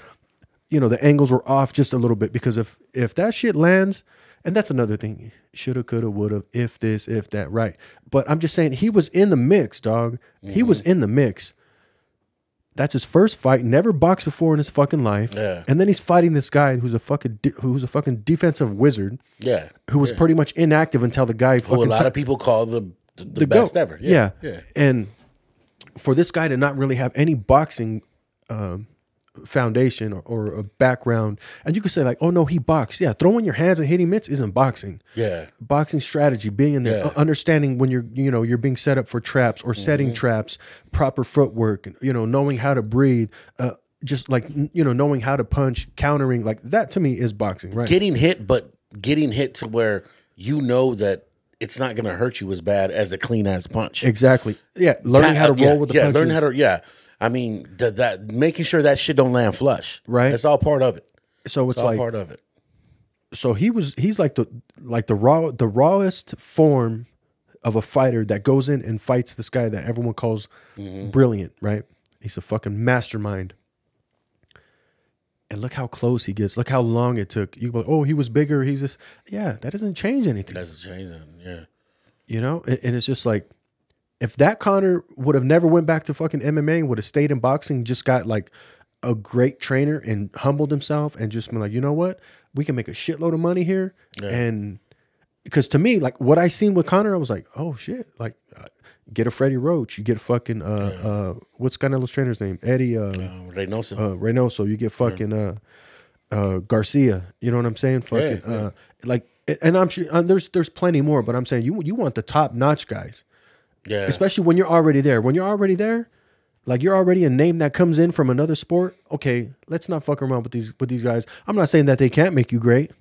you know, the angles were off just a little bit because if if that shit lands, and that's another thing, shoulda, coulda, woulda, if this, if that, right? But I'm just saying he was in the mix, dog. He was Mm-hmm. in the mix. That's his first fight. Never boxed before in his fucking life. Yeah. And then he's fighting this guy who's a fucking de- who's a fucking defensive wizard Yeah. who was pretty much inactive until the guy Who a lot tou- of people call the the, the, best GOAT. ever. Yeah. Yeah. And for this guy to not really have any boxing um, foundation or, or a background, and you could say like, "Oh no, he boxed." Yeah, throwing your hands and hitting mitts isn't boxing. Yeah. Boxing strategy, being in there, Yeah. understanding when you're you know you're being set up for traps or setting Mm-hmm. traps, proper footwork, and you know, knowing how to breathe. Uh, just like you know, knowing how to punch, countering, like that to me is boxing, right? Getting hit, but getting hit to where you know that it's not going to hurt you as bad as a clean ass punch. exactly. Yeah, learning That- how to roll yeah, with the yeah, punches. learn how to yeah. I mean that that making sure that shit don't land flush. Right. That's all part of it. so It's it's all like part of it. so he was he's like the like the raw the rawest form of a fighter that goes in and fights this guy that everyone calls mm-hmm. brilliant, right? He's a fucking mastermind. And look how close he gets. Look how long it took. You go, oh, he was bigger. He's just yeah. That doesn't change anything, a change. then, Yeah. you know. And, and it's just like if that Conor would have never went back to fucking MMA, would have stayed in boxing, just got like a great trainer and humbled himself and just been like, you know what, we can make a shitload of money here. And because to me, like what I seen with Conor, I was like, oh shit, like uh, get a Freddie Roach, you get fucking uh uh what's Canelo's trainer's name, Eddy uh, Um, Reynoso. uh Reynoso, you get fucking uh uh Garcia, you know what I'm saying? Fucking yeah. uh like and I'm sure uh, there's there's plenty more, but I'm saying you you want the top notch guys yeah. especially when you're already there. When you're already there, like you're already a name that comes in from another sport. Okay, let's not fuck around with these with these guys. I'm not saying that they can't make you great,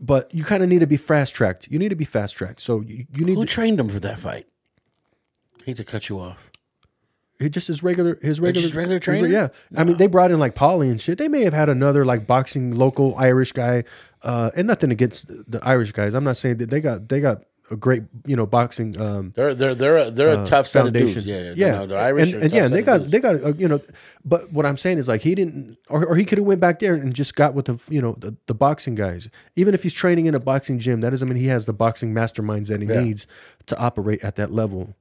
but you kind of need to be fast tracked. You need to be fast tracked. So you, you need Who to, trained him for that fight? I hate to cut you off. he just his regular his regular just regular his- trainer? Yeah, I mean they brought in like Paulie and shit. They may have had another like boxing local Irish guy, uh, and nothing against the Irish guys. I'm not saying that they got they got a great you know boxing um, They're they're they're a, they're a tough set of foundation. dudes. Yeah, yeah, the Irish and, and yeah, set they got they got uh, you know. But what I'm saying is like he didn't, or, or he could have went back there and just got with the you know the, the boxing guys. Even if he's training in a boxing gym, that doesn't mean he has the boxing masterminds that he Yeah. needs to operate at that level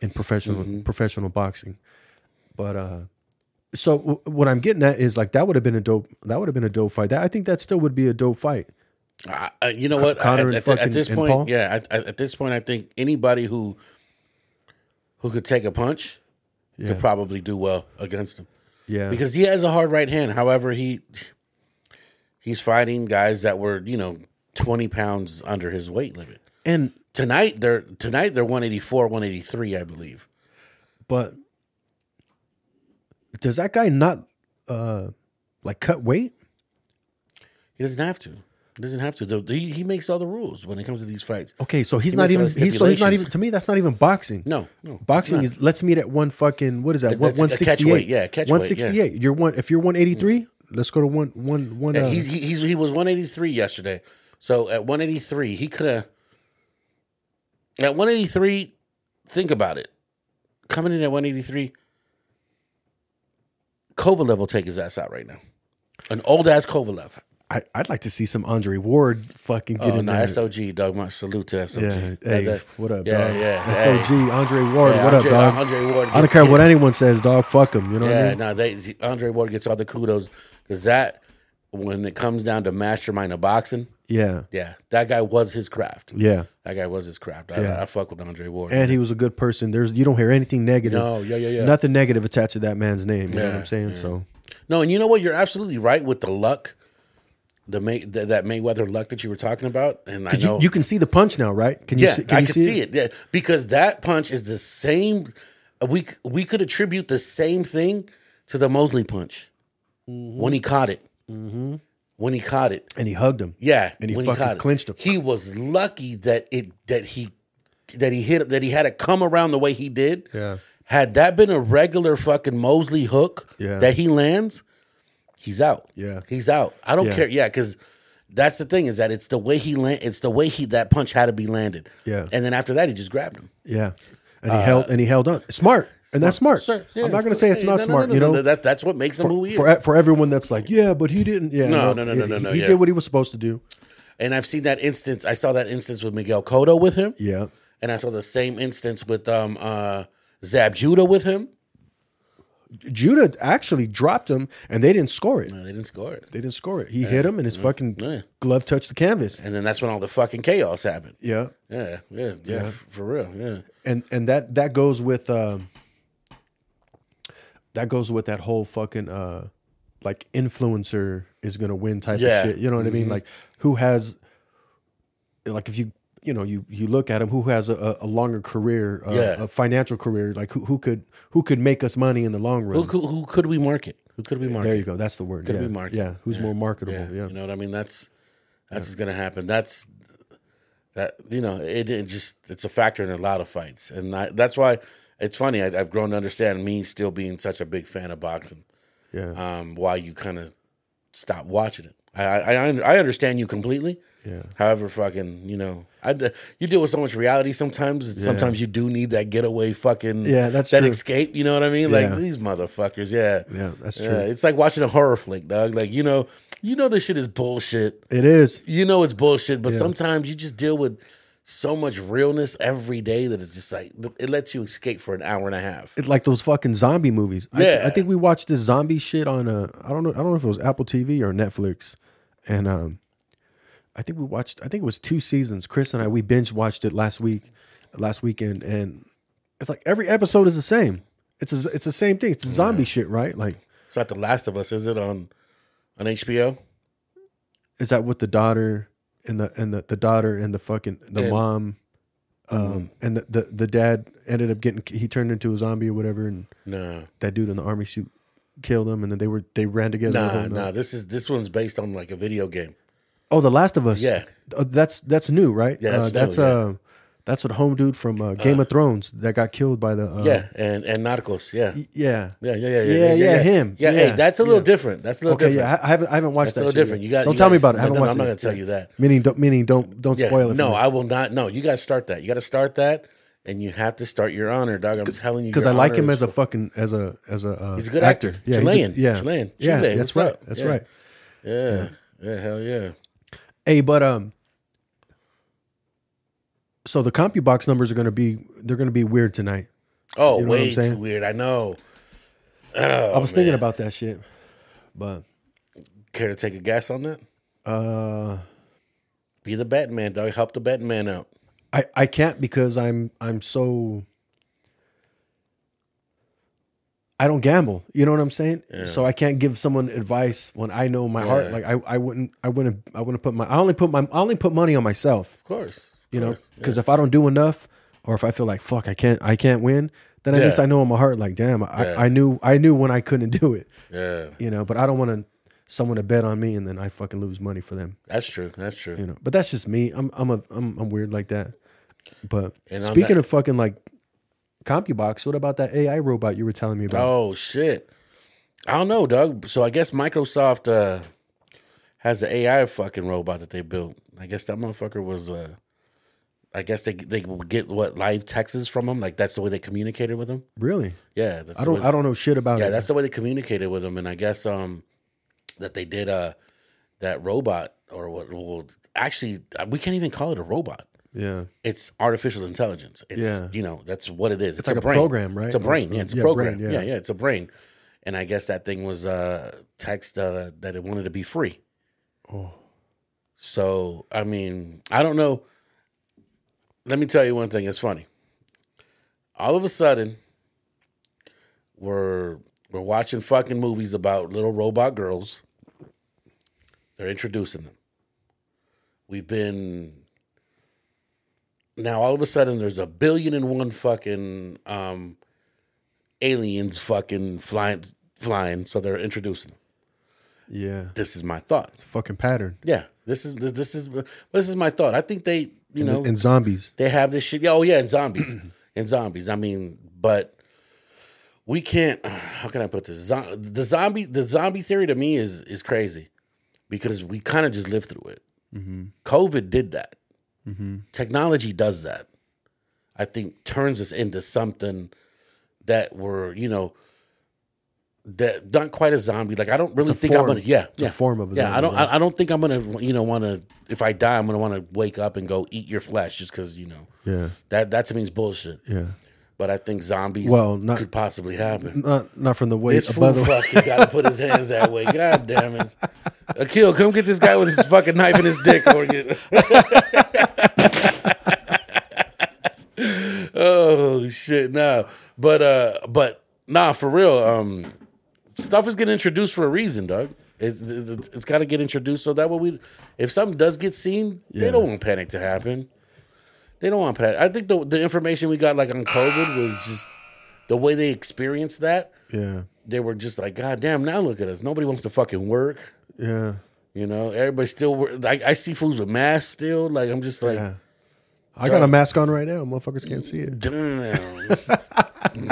in professional Mm-hmm. professional boxing. But uh, so w- what I'm getting at is like that would have been a dope. That would have been a dope fight. That I think that still would be a dope fight. I, I- you know what? Conor at, and at, at this point, Paul? yeah. At, at at this point, I think anybody who who could take a punch Yeah, could probably do well against him yeah, because he has a hard right hand. However, he he's fighting guys that were you know twenty pounds under his weight limit. and Tonight they're tonight they're one eighty four, one eighty three, I believe. but does that guy not uh like cut weight? He doesn't have to. He doesn't have to. The- He, he makes all the rules when it comes to these fights. Okay, so he's He not even he's so he's not even to me that's not even boxing. No, no. Boxing is let's meet at one fucking what is that? One catch 168. yeah, catch weight, yeah. 168. You're one if you're 183, let's go to one one one Yeah, uh, he's, he- he's he was 183 yesterday. So at 183, he could have. At 183, think about it. Coming in at 183, Kovalev will take his ass out right now. An old ass Kovalev. I, I'd like to see some Andre Ward fucking get Oh, in no, there. SOG, dog. My salute to SOG. yeah, hey, that- what up, yeah, dog? yeah, SOG, Andre Ward, yeah, what Andre, up, dog? Andre Ward. I don't care what anyone says, dog. Fuck him. You know what I Yeah, mean? no, they Andre Ward gets all the kudos because that when it comes down to mastermind of boxing, Yeah, yeah, that guy was his craft. yeah. That guy was his craft. I, Yeah. I fuck with Andre Ward. And he was a good person. There's you don't hear anything negative. No, yeah, yeah, yeah. Nothing negative attached to that man's name. You know what I'm saying? So No, and you know what? You're absolutely right with the luck, the May that, that Mayweather luck that you were talking about. And I know, you, you can see the punch now, right? Can you yeah, see, can I you can see, see it. Yeah, because that punch is the same. We we could attribute the same thing to the Mosley punch. Mm-hmm. when he caught it. Mm-hmm. When he caught it, And he hugged him. yeah, And he when fucking caught it. clinched him. He was lucky that it that he that he hit that he had it come around the way he did. Yeah. Had that been a regular fucking Mosley hook Yeah. that he lands, he's out. Yeah. he's out. I don't Yeah. care. Yeah, because that's the thing is that it's the way he land. It's the way he that punch had to be landed. Yeah. and then after that, he just grabbed him. Yeah. And he held and he held on. Smart. And that's smart. Sir, yeah, I'm not going to say it's not no, no, smart, no, you know. no, that that's what makes him who he is. for, for everyone that's like, yeah, but he didn't. Yeah, No, no, no, no, he- no, no, He yeah. did what he was supposed to do. and I've seen that instance. I saw that instance with Miguel Cotto with him. Yeah, and I saw the same instance with um uh Zab Judah with him. Judah actually dropped him, and they didn't score it. No, they didn't score it. They didn't score it. He hit him, and his fucking Yeah. glove touched the canvas. And then that's when all the fucking chaos happened. Yeah, Yeah, yeah, yeah, for real. Yeah. and and that that goes with um, that goes with that whole fucking uh, like influencer is gonna win type Yeah. of shit. You know what I mean? Like who has like if you you know you you look at him who has a, a longer career, uh, Yeah. a financial career, like who who could who could make us money in the long run. Who, who who could we market? Who could we market? There you go. That's the word. Could yeah. we market? Yeah. Who's more marketable? Yeah, Yeah. you know what I mean. That's that's what's gonna happen. That's that you know it, it just it's a factor in a lot of fights, and I, that's why it's funny. I, I've grown to understand me still being such a big fan of boxing. Yeah. Um, why you kind of stop watching it. I, I I I understand you completely. Yeah. However, fucking, you know, I you deal with so much reality sometimes. Sometimes you do need that getaway, fucking, Yeah, that's that true. escape. You know what I mean? Like Yeah. these motherfuckers. Yeah, Yeah, that's Yeah, true. It's like watching a horror flick, dog. Like you know, you know this shit is bullshit. It is. You know it's bullshit, but sometimes you just deal with so much realness every day that it's just like it lets you escape for an hour and a half. It's like those fucking zombie movies. I, Yeah. I think we watched this zombie shit on uh I don't know I don't know if it was Apple TV or Netflix. And um I think we watched I think it was two seasons. Chris and I we binge watched it last week last weekend and it's like every episode is the same. It's a, it's the same thing. It's zombie shit, right? Like It's not The Last of Us, is it on on HBO? is that with the daughter and the and the, the daughter and the fucking the And- mom um and the, the the dad ended up getting he turned into a zombie or whatever and No, that dude in the army suit killed him and then they were they ran together the nah, nah. night. This is this one's based on like a video game. Oh the last of us Yeah. Uh, that's that's new right Yeah, uh, that's that's new, yeah. uh that's what home dude from uh, game of thrones that got killed by the uh, yeah, and and Narcos. Yeah. yeah Yeah, yeah, yeah, yeah, Yeah, yeah, him. Yeah, Yeah, hey, that's a little different. That's a little okay different. yeah I, haven't I haven't watched That's a that little different. yet. You got. don't you tell got- me about it I no, haven't no, watched I'm not gonna tell you that. meaning don't meaning don't don't Yeah, spoil it no. I will not. No, you got to start that. You got to start that, and you have to start your honor, dog. I'm telling you, because I like him as a fucking as a as a uh, He's a good actor. Yeah, he's a- Chilean. yeah, Chilean. yeah. That's what's right. up? That's Yeah. right. Yeah, yeah, hell yeah. Hey, but um, so the CompuBox numbers are going to be they're going to be weird tonight. Oh, You know way too weird. I know. I was thinking about that shit, but Care to take a guess on that? uh, Be the Batman, man, dog. Help the Batman out. I I can't because I'm I'm so I don't gamble. You know what I'm saying? So I can't give someone advice when I know my heart like I, I wouldn't I wouldn't I wouldn't put my I only put my I only put money on myself. Of course. You know, because if I don't do enough or if I feel like fuck I can't I can't win, then at Yeah. least I know in my heart like damn I, Yeah. I knew I knew when I couldn't do it. Yeah, You know, but I don't want to someone to bet on me and then I fucking lose money for them. that's true. That's true. You know, but that's just me. I'm I'm a I'm I'm weird like that. But And speaking that- of fucking like CompuBox, what about that AI robot you were telling me about? Oh shit. I don't know, Doug. So I guess Microsoft uh, has an AI fucking robot that they built. I guess that motherfucker was. Uh, I guess they they would get what live texts from him. Like that's the way they communicated with him. Really? Yeah, that's I the don't way- I don't know shit about Yeah, it. that's the way they communicated with him, and I guess um that they did uh that robot or what? Well, actually, uh, we can't even call it a robot. Yeah. It's artificial intelligence. It's Yeah. you know that's what it is. It's, like a brain. program, right? It's a brain. Yeah, it's a Yeah, program. brain, yeah. yeah. yeah, it's a brain. And I guess that thing was uh text uh, that it wanted to be free. Oh. So I mean, I don't know. Let me tell you one thing. It's funny. All of a sudden, we're we're watching fucking movies about little robot girls. They're introducing them. We've been now all of a sudden there's a billion and one fucking um aliens fucking flying flying, so they're introducing them. Yeah. This is my thought. It's a fucking pattern. Yeah, this is this is this is my thought. I think they, you know, and zombies. they have this shit. Oh yeah, and zombies, and zombies. I mean, but we can't. How can I put this? The zombie, the zombie theory to me is is crazy because we kind of just lived through it. COVID did that. Mm-hmm. Technology does that. I think turns us into something that we're, you know, that not quite a zombie. Like I don't really think I'm gonna. Yeah, It's a yeah. form of a Yeah, I don't. I, I don't think I'm gonna. You know, want to. If I die, I'm gonna want to wake up and go eat your flesh just because you know Yeah. that that to me is bullshit. Yeah. But I think zombies Well, not- could possibly happen. Not not from the way This fool fucking got to put his hands that way. God damn it. Akil, come get this guy with his fucking knife in his dick. Or get... oh shit, no. But uh, but nah, for real. Um, stuff is getting introduced for a reason, Doug. It's, it's, it's got to get introduced so that way we, if something does get seen, they don't want panic to happen. They don't want panic. I think the the information we got like on COVID was just the way they experienced that Yeah. they were just like, God damn, now look at us. Nobody wants to fucking work. Yeah. You know, everybody still. Like, I see fools with masks still. Like, I'm just like, Yeah. I got a mask on right now. Motherfuckers can't see it.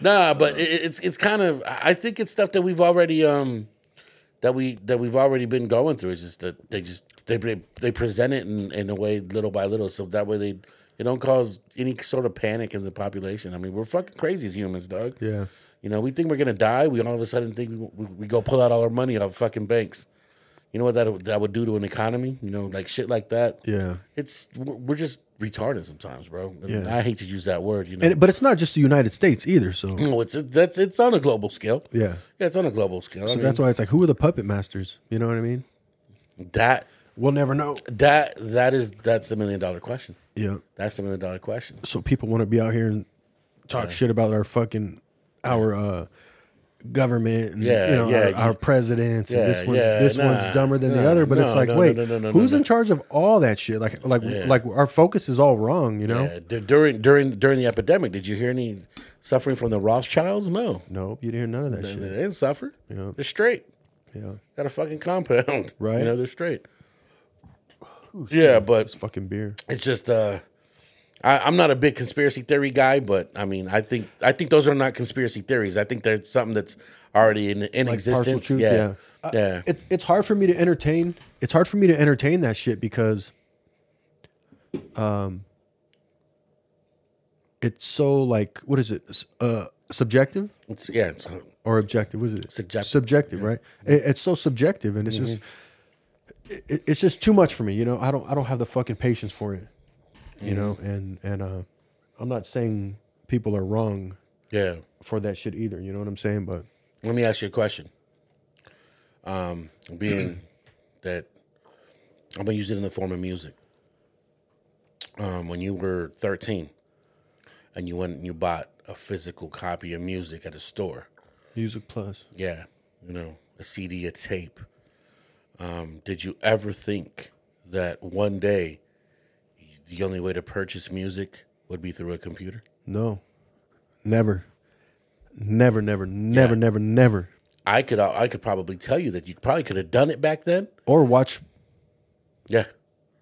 nah, but it, it's it's kind of. I think it's stuff that we've already um that we that we've already been going through. It's just that they just they they, present it in, in a way little by little, so that way they it don't cause any sort of panic in the population. I mean, we're fucking crazy as humans, dog. Yeah. You know, we think we're gonna die. We all of a sudden think we, we, go pull out all our money off fucking banks. You know what that that would do to an economy? You know, like shit like that. Yeah. It's we're just retarded sometimes, bro. I, mean, Yeah. I hate to use that word. You know, And but it's not just the United States either. So no, it's it, that's it's on a global scale. yeah. Yeah, it's on a global scale. I So mean, that's why it's like, who are the puppet masters? You know what I mean? that We'll never know. that that is that's the million dollar question. Yeah. That's the million dollar question. So people want to be out here and talk shit about our fucking our uh government and Yeah, you know yeah, our, our presidents Yeah, and this one's yeah, this nah, one's dumber than the other but it's like no, wait no, no, no, who's no, in no. charge of all that shit like like Yeah. like our focus is all wrong you know Yeah, d- during during during the epidemic, did you hear any suffering from the Rothschilds? No, no you didn't hear none of that they, shit they didn't suffer. Yeah. They're straight. yeah Got a fucking compound. Right. You know, they're straight. Yeah, but it's fucking beer it's just uh I, I'm not a big conspiracy theory guy, but I mean I think I think those are not conspiracy theories. I think they're something that's already in in partial existence. truth, yeah. yeah. Uh, Yeah. it, it's hard for me to entertain it's hard for me to entertain that shit because um it's so like what is it uh subjective It's, yeah, it's, or objective what is it Subjective. subjective right it, it's so subjective and it's just it, it's just too much for me you know i don't i don't have the fucking patience for it you know and and uh i'm not saying people are wrong yeah. for that shit either you know what i'm saying but Let me ask you a question. Um, being that I'm gonna use it in the form of music. Um, when you were 13 and you went and you bought a physical copy of music at a store, music plus yeah, you know, a CD, a tape. Um, did you ever think that one day the only way to purchase music would be through a computer? No, never, never, never, never, Yeah. never, never. I could I could probably tell you that you probably could have done it back then. Or watch Yeah,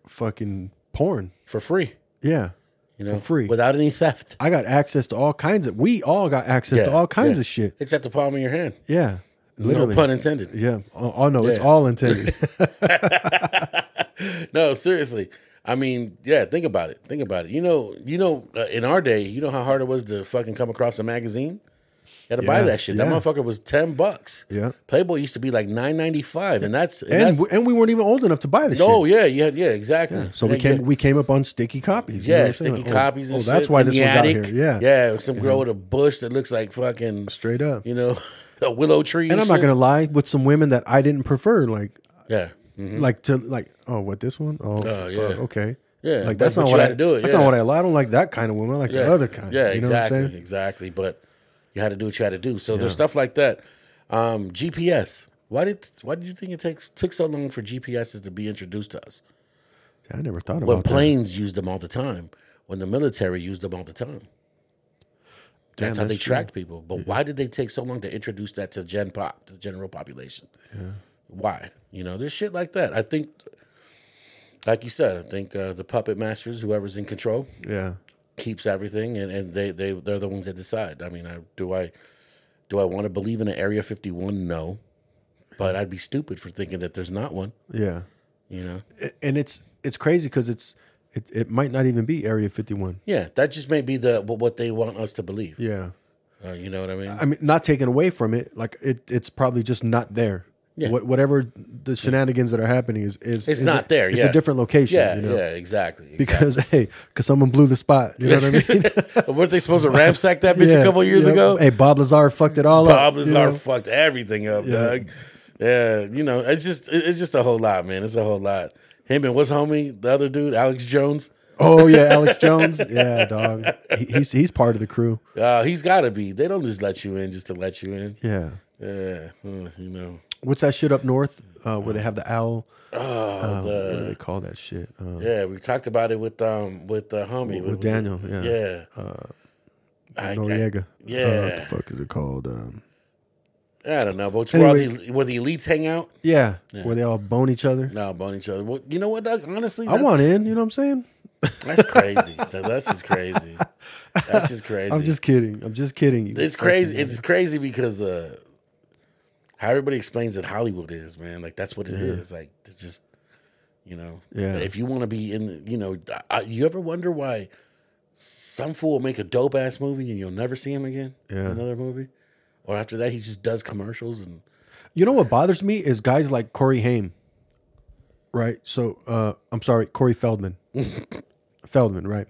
fucking porn. for free. Yeah, You know, for free. without any theft. I got access to all kinds of. We all got access to all kinds yeah. of shit. It's at the palm of your hand. Yeah, literally. No pun intended. Yeah. Oh, oh, no, it's all intended. No, seriously. I mean, yeah. Think about it. Think about it. You know, you know, uh, in our day, you know how hard it was to fucking come across a magazine. You had to buy that shit. That yeah. motherfucker was ten bucks. Yeah. Playboy used to be like nine ninety five, and that's and, and that's, we, and we weren't even old enough to buy the oh shit. yeah, had yeah exactly. So we came yeah. we came up on sticky copies. you know Yeah, saying? sticky oh, copies. And oh, that's why in this one's out here. Yeah, yeah. Some girl with a bush that looks like fucking, straight up. you know, a willow tree. and I'm not shit. gonna lie, with some women that I didn't prefer, like Yeah, mhm. like to like oh what this one oh fuck, yeah. okay Yeah, like that's not you what had I to do it, that's yeah. not what I like. I don't like that kind of woman I like yeah. the other kind Yeah, you know exactly, what I'm saying exactly. But you had to do what you had to do. So there's stuff like that. Um, GPS. Why did why did you think it takes took so long for GPSs to be introduced to us? I never thought about When that planes used them all the time. When the military used them all the time. That's Damn, how they that's true. tracked people. But why did they take so long to introduce that to Gen Pop, to the general population? Why? You know, there's shit like that. I think, like you said, I think uh, the puppet masters, whoever's in control, Yeah. keeps everything, and, and they they they're the ones that decide. I mean, I, do I do I want to believe in an Area 51? No, but I'd be stupid for thinking that there's not one. Yeah. You know? And it's it's crazy because it's it, it might not even be Area 51. Yeah, that just may be the what they want us to believe. Yeah. Uh, you know what I mean? I mean, not taken away from it. Like it, it's probably just not there. Yeah. What, whatever the shenanigers that are happening is is It's is not a- there. It's yeah. a different location. Yeah, you know? yeah, exactly. Because hey, because someone blew the spot. You know what I mean? exactly. weren't they supposed to ransack that bitch Yeah, a couple years yeah. ago? Hey, Bob Lazar fucked it all Bob up. Bob Lazar know? fucked everything up, dog. Yeah, you know, it's just it's just a whole lot, man. It's a whole lot. Him and what's homie, the other dude, Alex Jones. Oh yeah, Alex Jones. Yeah, dog. He, he's he's part of the crew. Uh, he's got to be. They don't just let you in just to let you in. Yeah. Yeah, uh, you know. What's that shit up north uh, where they have the owl? Oh, Uh, what do they call that shit? Uh, yeah, we talked about it with um with the homie with Daniel, yeah. Yeah, I, I, yeah. Uh, what the fuck is it called? Um, I don't know, but it's where all Anyways. the where the elites hang out. yeah, where they all bone each other. No, bone each other. Well, you know what, Doug? Honestly, I that's- want in. You know what I'm saying? That's crazy. That- that's just crazy. That's just crazy. I'm just kidding. I'm just kidding. You It's crazy. It's crazy because uh, how everybody explains that Hollywood is, man. Like that's what it is. Like they're just, you know, Yeah. If you want to be in, the, you know, I, you ever wonder why some fool will make a dope ass movie and you'll never see him again? Yeah. Another movie, or after that he just does commercials and You know what bothers me is guys like Corey Haim. Right. So uh, I'm sorry, Corey Feldman. Feldman, right?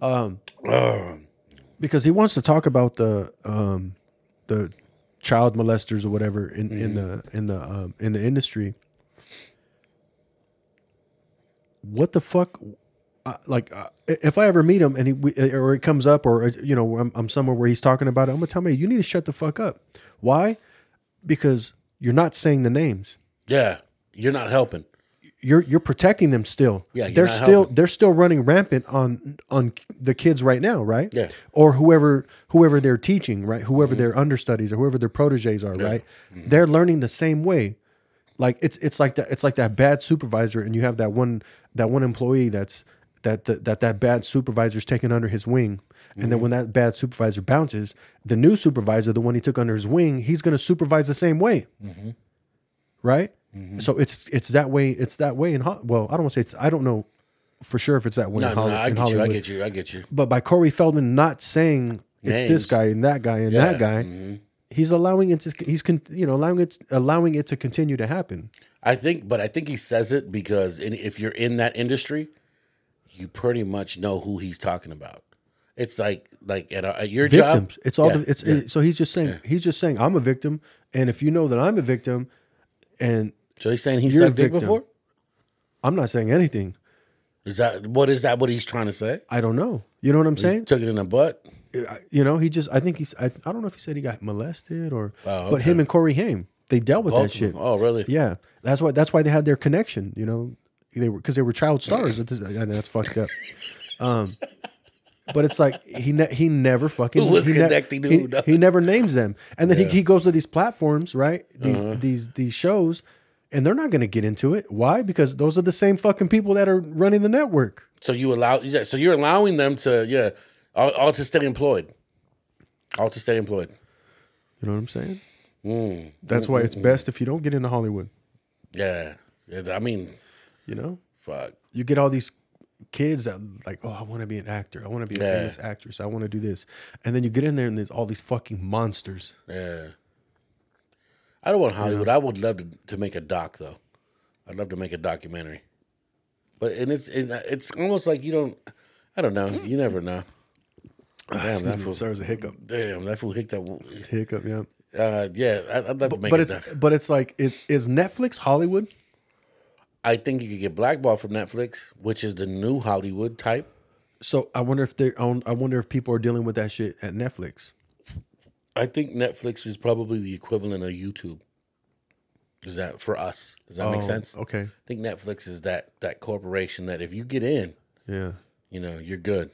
Um, because he wants to talk about the um, the child molesters or whatever in, in the in the um, in the industry. What the fuck? Uh, like, uh, if I ever meet him and he we, or it comes up or uh, you know I'm, I'm somewhere where he's talking about it, I'm gonna tell me you need to shut the fuck up. Why? Because you're not saying the names. yeah, you're not helping. You're you're protecting them still. Yeah, you're they're not still helping. they're still running rampant on on the kids right now, right? Yeah. Or whoever whoever they're teaching, right? Whoever Mm-hmm. their understudies or whoever their proteges are, right? They're learning the same way. Like it's it's like that it's like that bad supervisor, and you have that one that one employee that's that that that, that bad supervisor's taken under his wing, and Mm-hmm. then when that bad supervisor bounces, the new supervisor, the one he took under his wing, he's going to supervise the same way Mm-hmm. right? So it's it's that way. It's that way in Ho- well, I don't want to say it's. I don't know for sure if it's that way No, in, no, I get you. I get you. I get you. But by Corey Feldman not saying it's Names. this guy and that guy and Yeah, that guy, he's allowing it to. He's con, you know allowing it allowing it to continue to happen. I think, but I think he says it because in, if you're in that industry, you pretty much know who he's talking about. It's like like at, a, at your Victims. job. It's all. Yeah, the, it's yeah. it- so he's just saying he's just saying I'm a victim, and if you know that I'm a victim, and so he's saying he's a sucked dick victim. before. I'm not saying anything. Is that what is that? What he's trying to say? I don't know. You know what I'm saying? Took it in the butt. You know, he just I think he's I, I don't know if he said he got molested or Oh, but him and Corey Haim they dealt with Both that shit. Oh, really? Yeah, that's why that's why they had their connection. You know, they were because they were child stars. Know that's fucked up. Um, but it's like he ne- he never fucking Who was he ne- to who, he never names them, and then Yeah. Uh-huh. he, he goes to these platforms, right? These these these shows, and they're not going to get into it. Why? Because those are the same fucking people that are running the network. So you allow? Yeah. So you're allowing them to yeah, all, all to stay employed. All to stay employed. You know what I'm saying? Mm. That's why it's best if you don't get into Hollywood. Yeah. yeah. I mean, You know, fuck. you get all these kids that like, oh, I want to be an actor. I want to be a Yeah. famous actress. I want to do this, and then you get in there and there's all these fucking monsters. Yeah. I don't want Hollywood. I would love to, to make a doc though. I'd love to make a documentary. But and it's and it's almost like you don't. I don't know. You never know. Damn Excuse that fool. sorry, was a hiccup. Damn that fool hicked up. Hiccup, yeah. Uh, yeah, I- I'd love to make But a it's doc. but it's like is is Netflix Hollywood? I think you could get blackballed from Netflix, which is the new Hollywood type. So I wonder if they are on. I wonder if people are dealing with that shit at Netflix. I think Netflix is probably the equivalent of YouTube. Is that for us? Does that make Oh, sense? Okay. I think Netflix is that that corporation that if you get in, Yeah. you know, you're good.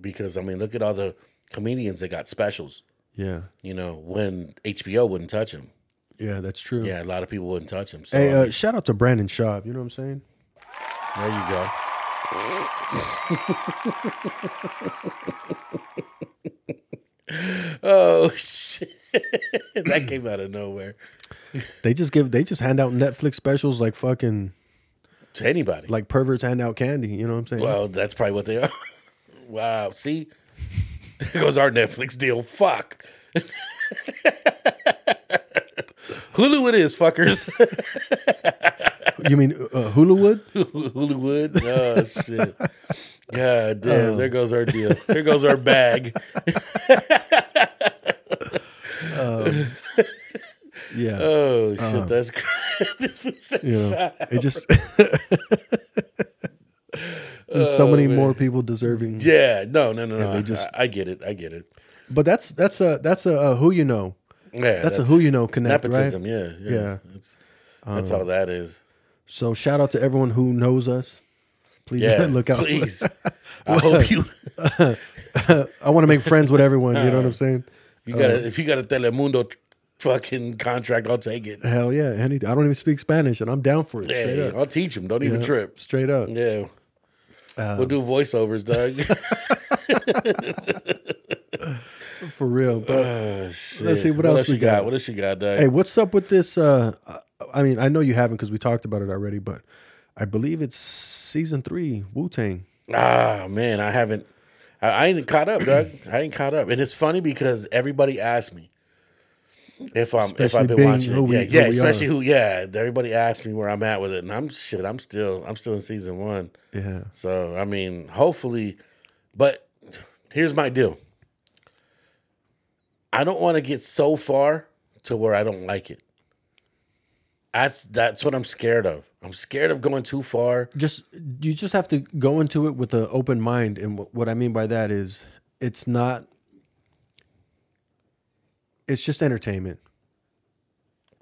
Because I mean, look at all the comedians that got specials. Yeah. You know, when HBO wouldn't touch him. Yeah, that's true. Yeah, a lot of people wouldn't touch him. So Hey, I uh, mean, shout out to Brandon Schaub. You know what I'm saying? there you go. oh shit! that came out of nowhere They just give they just hand out Netflix specials like fucking to anybody. like perverts hand out candy. You know what I'm saying? Well, that's probably what they are. wow. See, there goes our Netflix deal. Fuck. Hulu it is, fuckers. you mean uh, Huluwood? Huluwood. Oh shit. God damn, there goes our deal. There goes our bag. Yeah. Oh shit, that's crazy. this said you know, it just there's so many more people deserving. Yeah, no, no, no, no. I, just- I, I get it. I get it. But that's that's a that's a, uh who you know. Yeah, That's, a who you know connect, nepotism. right? Yeah, yeah. Yeah. That's that's all um, that is. So shout out to everyone who knows us. Please Yeah, look out. Please, I hope you I want to make friends with everyone. You know what I'm saying? you got a, uh, if you got a Telemundo fucking contract, I'll take it. Hell yeah. Any, I don't even speak Spanish, and I'm down for it. Straight Yeah, up. I'll teach them. Don't even trip. Straight up. Yeah. we'll um, do voiceovers, Doug. For real. But shit. Let's see, what else we got? got? What else you got, Doug? hey, what's up with this? Uh, I mean, I know you haven't because we talked about it already, but I believe it's season three, Wu Tang. Ah, man, I haven't. I, I ain't caught up, Doug. I ain't caught up, and it's funny because everybody asks me if I'm if I've been watching who it. we- yeah, yeah, especially are. who. Yeah, everybody asks me where I'm at with it, and I'm shit. I'm still I'm still in season one. Yeah. So I mean, hopefully, but here's my deal. I don't want to get so far to where I don't like it. That's that's what I'm scared of. I'm scared of going too far. Just you just have to go into it with an open mind, and wh- what I mean by that is it's not. It's just entertainment.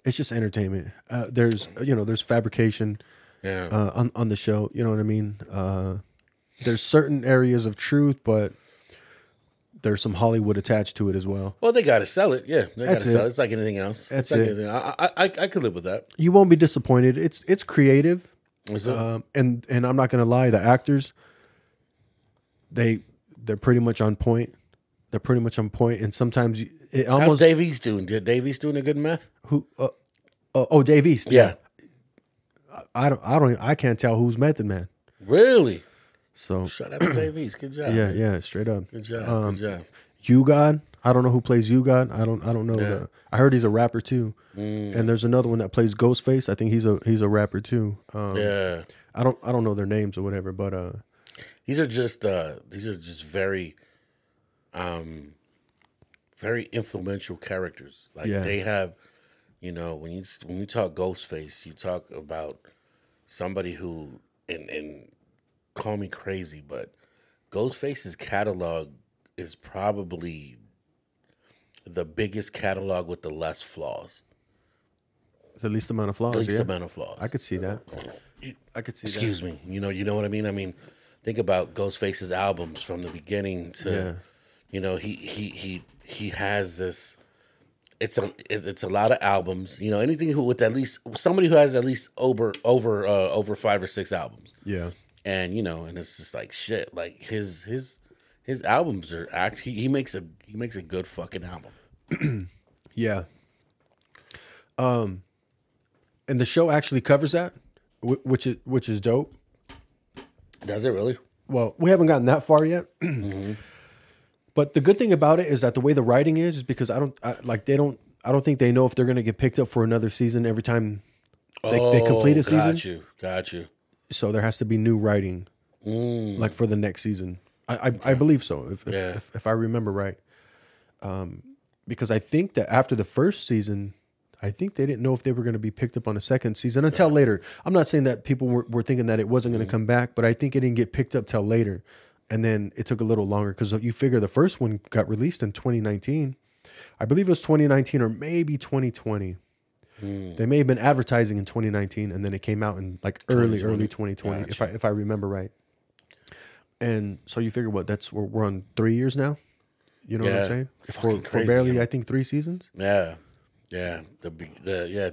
It's just entertainment. Uh, there's you know there's fabrication Yeah. uh, on on the show. You know what I mean? Uh, there's certain areas of truth, but there's some Hollywood attached to it as well. Well, they got to sell it. Yeah, they got to sell it. it. It's like anything else. That's it's like it. Anything. I, I, I, I could live with that. You won't be disappointed. It's it's creative. Is it? um, and and I'm not gonna lie, the actors, they they're pretty much on point. They're pretty much on point, and sometimes you, it How's almost Dave East doing? Did Dave East doing a good meth? who uh, uh, oh Dave East. Yeah. I don't I don't I can't tell who's Method Man. Really? So Shout out to Dave East. Good job. yeah, yeah, straight up. Good job. Um, good job. U-God, I don't know who plays U-God. I don't I don't know. Yeah. The, I heard he's a rapper too. Mm. And there's another one that plays Ghostface. I think he's a he's a rapper too. Um, Yeah. I don't I don't know their names or whatever, but uh, These are just uh these are just very um very influential characters. Like Yeah. they have you know, when you when you talk Ghostface, you talk about somebody who and and call me crazy, but Ghostface's catalog is probably the biggest catalog with the less flaws. the least amount of flaws. The least yeah. amount of flaws. I could see that. I could see that. Excuse me. You know, you know what I mean. I mean, think about Ghostface's albums from the beginning to, Yeah. you know, he he he he has this. It's a it's it's a lot of albums. You know, anything who with at least somebody who has at least over over uh, over five or six albums, Yeah. And you know, and it's just like shit. Like his his his albums are act. He, he makes a he makes a good fucking album. Yeah. Um, and the show actually covers that, which is which is dope. Does it really? Well, we haven't gotten that far yet. Mm-hmm. But the good thing about it is that the way the writing is, is because I don't I, like they don't. I don't think they know if they're gonna get picked up for another season every time they, they complete a Oh, season. Got you. Got you. So there has to be new writing, like for the next season. I I, I believe so, if if, Yeah. if if I remember right. Um, because I think that after the first season, I think they didn't know if they were going to be picked up on a second season until later. I'm not saying that people were, were thinking that it wasn't going to come back, but I think it didn't get picked up till later, and then it took a little longer because you figure the first one got released in 2019. I believe it was 2019 or maybe 2020. Hmm. They may have been advertising in 2019, and then it came out in like early, early 2020, if I if I remember right. And so you figure what? That's we're, we're on three years now. You know what I'm saying? For for barely, yeah. I think three seasons. Yeah, yeah. The the yeah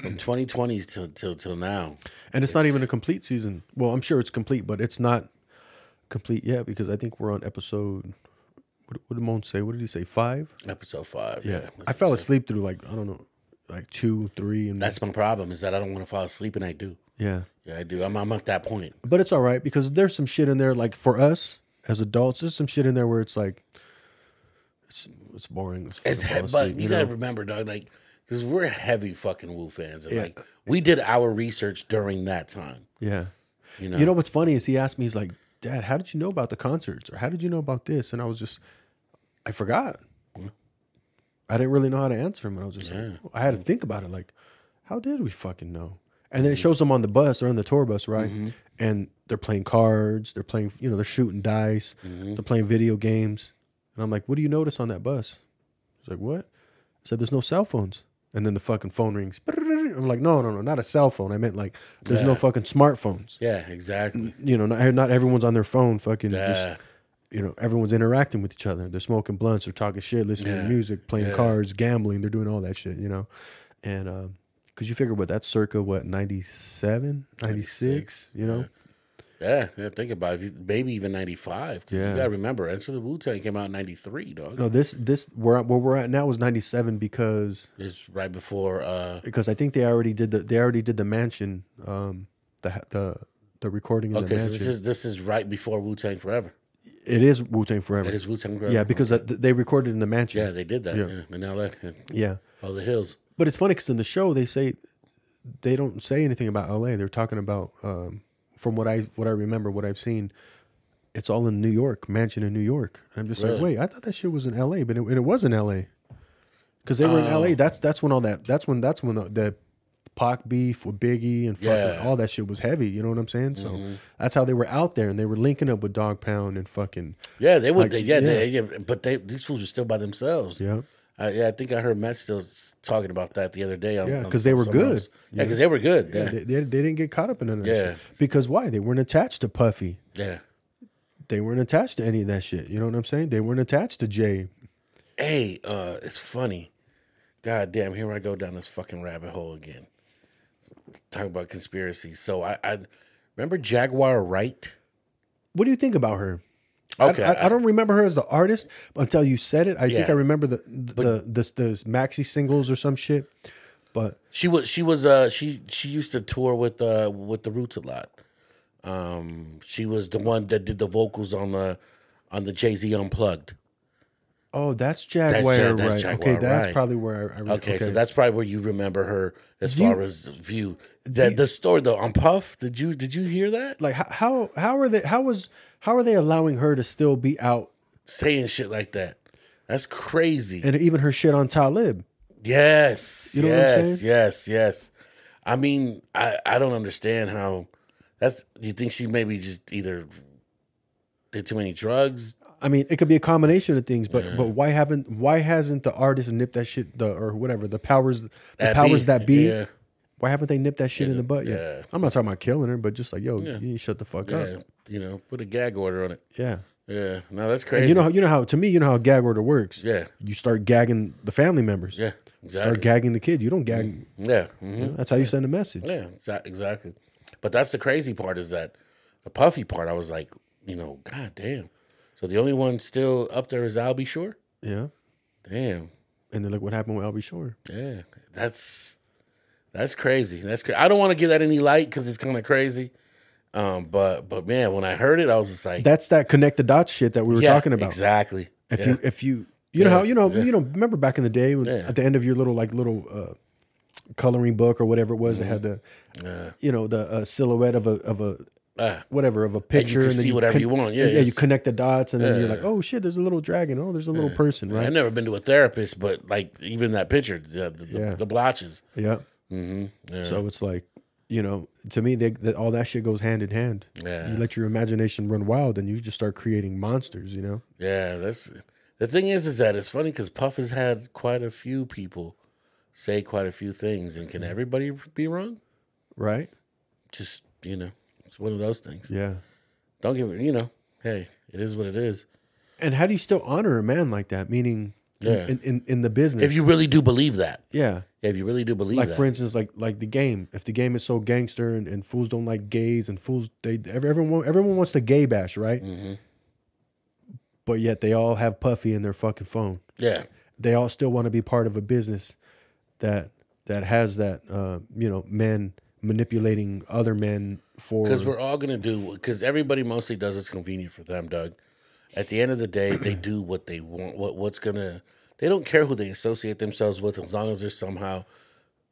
from 2020s till till till now. And it's not even a complete season. Well, I'm sure it's complete, but it's not complete yet because I think we're on episode. What, what did Moan say? What did he say? Five. Episode five. Yeah, Yeah, I fell asleep through like I don't know, like two, three, and That's my problem is that I don't want to fall asleep, and I do. yeah. Yeah, I do. I'm I'm at that point. But it's all right because there's some shit in there. Like for us as adults, there's some shit in there where it's like, it's it's boring. It's, It's fucking he- but asleep, you know? gotta remember, dog. Like, because we're heavy fucking Wu fans, and Yeah. like we did our research during that time. yeah. You know. You know what's funny is he asked me, he's like, Dad, how did you know about the concerts? Or how did you know about this? And I was just, I forgot. I didn't really know how to answer him. And I was just like, I had to think about it. Like, how did we fucking know? And then it mm-hmm. shows them on the bus, they're on the tour bus, right? Mm-hmm. And they're playing cards, they're playing, you know, they're shooting dice, mm-hmm. they're playing video games. And I'm like, what do you notice on that bus? He's like, what? I said, there's no cell phones. And then the fucking phone rings. I'm like, no, no, no, not a cell phone. I meant like, there's no fucking smartphones yeah, exactly. you know, not, not everyone's on their phone, fucking Yeah. just, you know, everyone's interacting with each other. They're smoking blunts, they're talking shit, listening Yeah. to music, playing Yeah. cards, gambling, they're doing all that shit, you know. And because you figure what that's circa what 97, 96, you know. Yeah, yeah. Think about it. Maybe even ninety five. Because you gotta remember, Enter the Wu Tang came out in ninety three, dog. No, this this where where we're at now is 97 because It's right before. uh because I think they already did the they already did the mansion um the the the recording of the Okay, so mansion. this is this is right before Wu Tang Forever. It is Wu Tang Forever. It is Wu Tang Forever. Yeah, because uh, th- they recorded in the mansion. yeah, they did that. Yeah. Yeah, in L.A. yeah. all the hills. But it's funny because in the show they say they don't say anything about L.A. They're talking about um, from what I what I remember, what I've seen. It's all in New York, mansion in New York. And I'm just like, wait, I thought that shit was in L.A., but it, and it was in L.A. Because they were in Oh. L.A. That's that's when all that that's when that's when the, the Pac beef with Biggie and fucking Yeah. Mm-hmm. all that shit was heavy. You know what I'm saying? So that's how they were out there, and they were linking up with Dog Pound and fucking Yeah, they would. Like, they, yeah, They, yeah. yeah, but they these fools were still by themselves. yeah. I, yeah, I think I heard Matt still talking about that the other day. On, Yeah, on 'cause they were good. else. Yeah, because they were good. Yeah, Yeah, they, they, they didn't get caught up in none of that Yeah. shit. Because why? They weren't attached to Puffy. yeah. they weren't attached to any of that shit. You know what I'm saying? They weren't attached to Jay. Hey, uh, it's funny. God damn, here I go down this fucking rabbit hole again. Talk about conspiracy. So I, I remember Jaguar Wright. What do you think about her? I- Okay, I, I don't remember her as the artist until you said it. I think I remember the the the, the maxi singles or some shit. But She was she was uh she she used to tour with uh with the Roots a lot. Um, she was the one that did the vocals on the on the Jay Z Unplugged. Oh, that's Jaguar, Ja- right? that's okay, Jaguar, that's right. probably where I. I re- Okay, so that's probably where you remember her as you- far as view. The the story though on Puff. Did you did you hear that? like how how are they? How was how are they allowing her to still be out Saying shit like that. That's crazy. and even her shit on Talib? Yes. You know what I'm yes, saying? Yes, yes. I mean, I, I don't understand how that's you think she maybe just either did too many drugs. I mean, it could be a combination of things, but but why haven't why hasn't the artist nipped that shit the or whatever the powers the That powers be- that be? Yeah. Why haven't they nipped that shit in the butt yet? yeah. I'm not talking about killing her, but just like yo, you need to shut the fuck Yeah. up. You know, put a gag order on it. Yeah. Yeah. No, that's crazy. And you know how you know how to me you know how a gag order works. Yeah. You start gagging the family members. Yeah. Exactly. Start gagging the kids. You don't gag. yeah. mhm. That's how you send a message. Yeah, exactly. But that's the crazy part is that the puffy part. I was like, you know, god damn. So the only one still up there is Al B. Sure. Yeah. Damn. And then look what happened with Al B. Sure. Yeah, that's that's crazy. That's cra- I don't want to give that any light because it's kind of crazy. Um, but but man, when I heard it, I was just like, That's that connect the dots shit that we were yeah, talking about. exactly. If Yeah. you if you you know Yeah, how you know you know remember back in the day when, at the end of your little like little uh, coloring book or whatever it was that had the Mm-hmm. Yeah. you know the uh, silhouette of a of a Ah, whatever of a picture can then see whatever you want. Yeah, yeah you connect the dots and then you're like oh shit there's a little dragon oh there's a little person right I've never been to a therapist, but like even that picture, the the, the, Yeah. the blotches. yeah hmm Yeah. so it's like you know to me they, that all that shit goes hand in hand Yeah. you let your imagination run wild and you just start creating monsters you know Yeah, that's the thing is, is that it's funny because Puff has had quite a few people say quite a few things, and can everybody be wrong? right Just you know, it's one of those things. yeah Don't give it. You know, hey, it is what it is. And how do you still honor a man like that? Meaning, in- Yeah. in, in, in the business. If you really do believe that, yeah. if you really do believe that. Like that, for instance, like like the game. If the game is so gangster and, and fools don't like gays and fools they everyone everyone wants to gay bash, right? Mm-hmm. But yet they all have Puffy in their fucking phone. yeah, They all still want to be part of a business that that has that uh, you know men manipulating other men for because we're all gonna do because everybody mostly does what's convenient for them, Doug. At the end of the day, they do what they want. What what's gonna they don't care who they associate themselves with as long as there's somehow,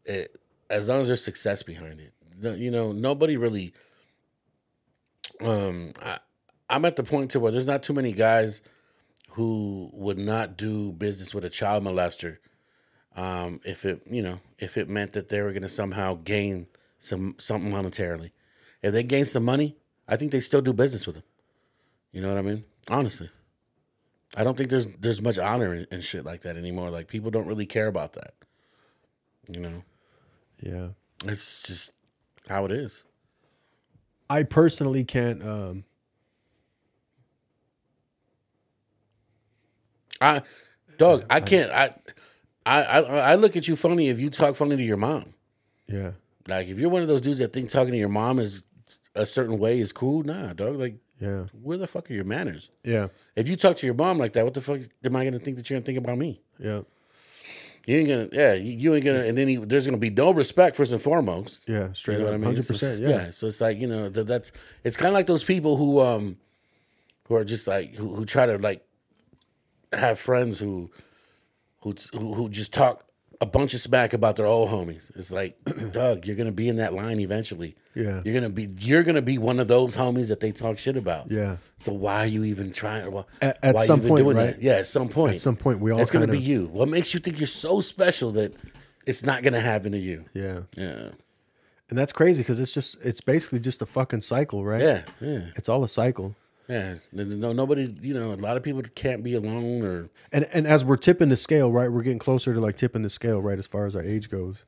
it, as long as there's success behind it. No, you know, nobody really. Um, I, I'm at the point to where there's not too many guys who would not do business with a child molester um, if it you know if it meant that they were going to somehow gain some something monetarily. If they gain some money, I think they still do business with them. You know what I mean? Honestly, I don't think there's there's much honor in, in shit like that anymore. Like people don't really care about that. You know, yeah. it's just how it is. I personally can't. Um, I, dog, I can't. I, I, I, I look at you funny if you talk funny to your mom. yeah, Like if you're one of those dudes that think talking to your mom is a certain way is cool, nah, dog. Like yeah, where the fuck are your manners? yeah, If you talk to your mom like that, what the fuck am I gonna think that you're gonna think about me? yeah, You ain't gonna, yeah, you, you ain't gonna, and then you, there's gonna be no respect first and foremost. yeah. You Straight know up, I mean? hundred So- percent. Yeah, So it's like you know that that's it's kind of like those people who um who are just like who, who try to like have friends who who who who just talk a bunch of smack about their old homies. It's like, Doug, you're gonna be in that line eventually. Yeah. You're gonna be you're gonna be one of those homies that they talk shit about. Yeah. So why are you even trying? Well, At- at why you some point, doing right? that? Yeah, at some point. At some point, we all It's gonna kinda- be you. What makes you think you're so special that it's not gonna happen to you? yeah. Yeah. And that's crazy because it's just it's basically just a fucking cycle, right? Yeah. Yeah. It's all a cycle. Yeah, no, no, nobody. You know, a lot of people can't be alone, or And and as we're tipping the scale, right, we're getting closer to like tipping the scale, right, as far as our age goes.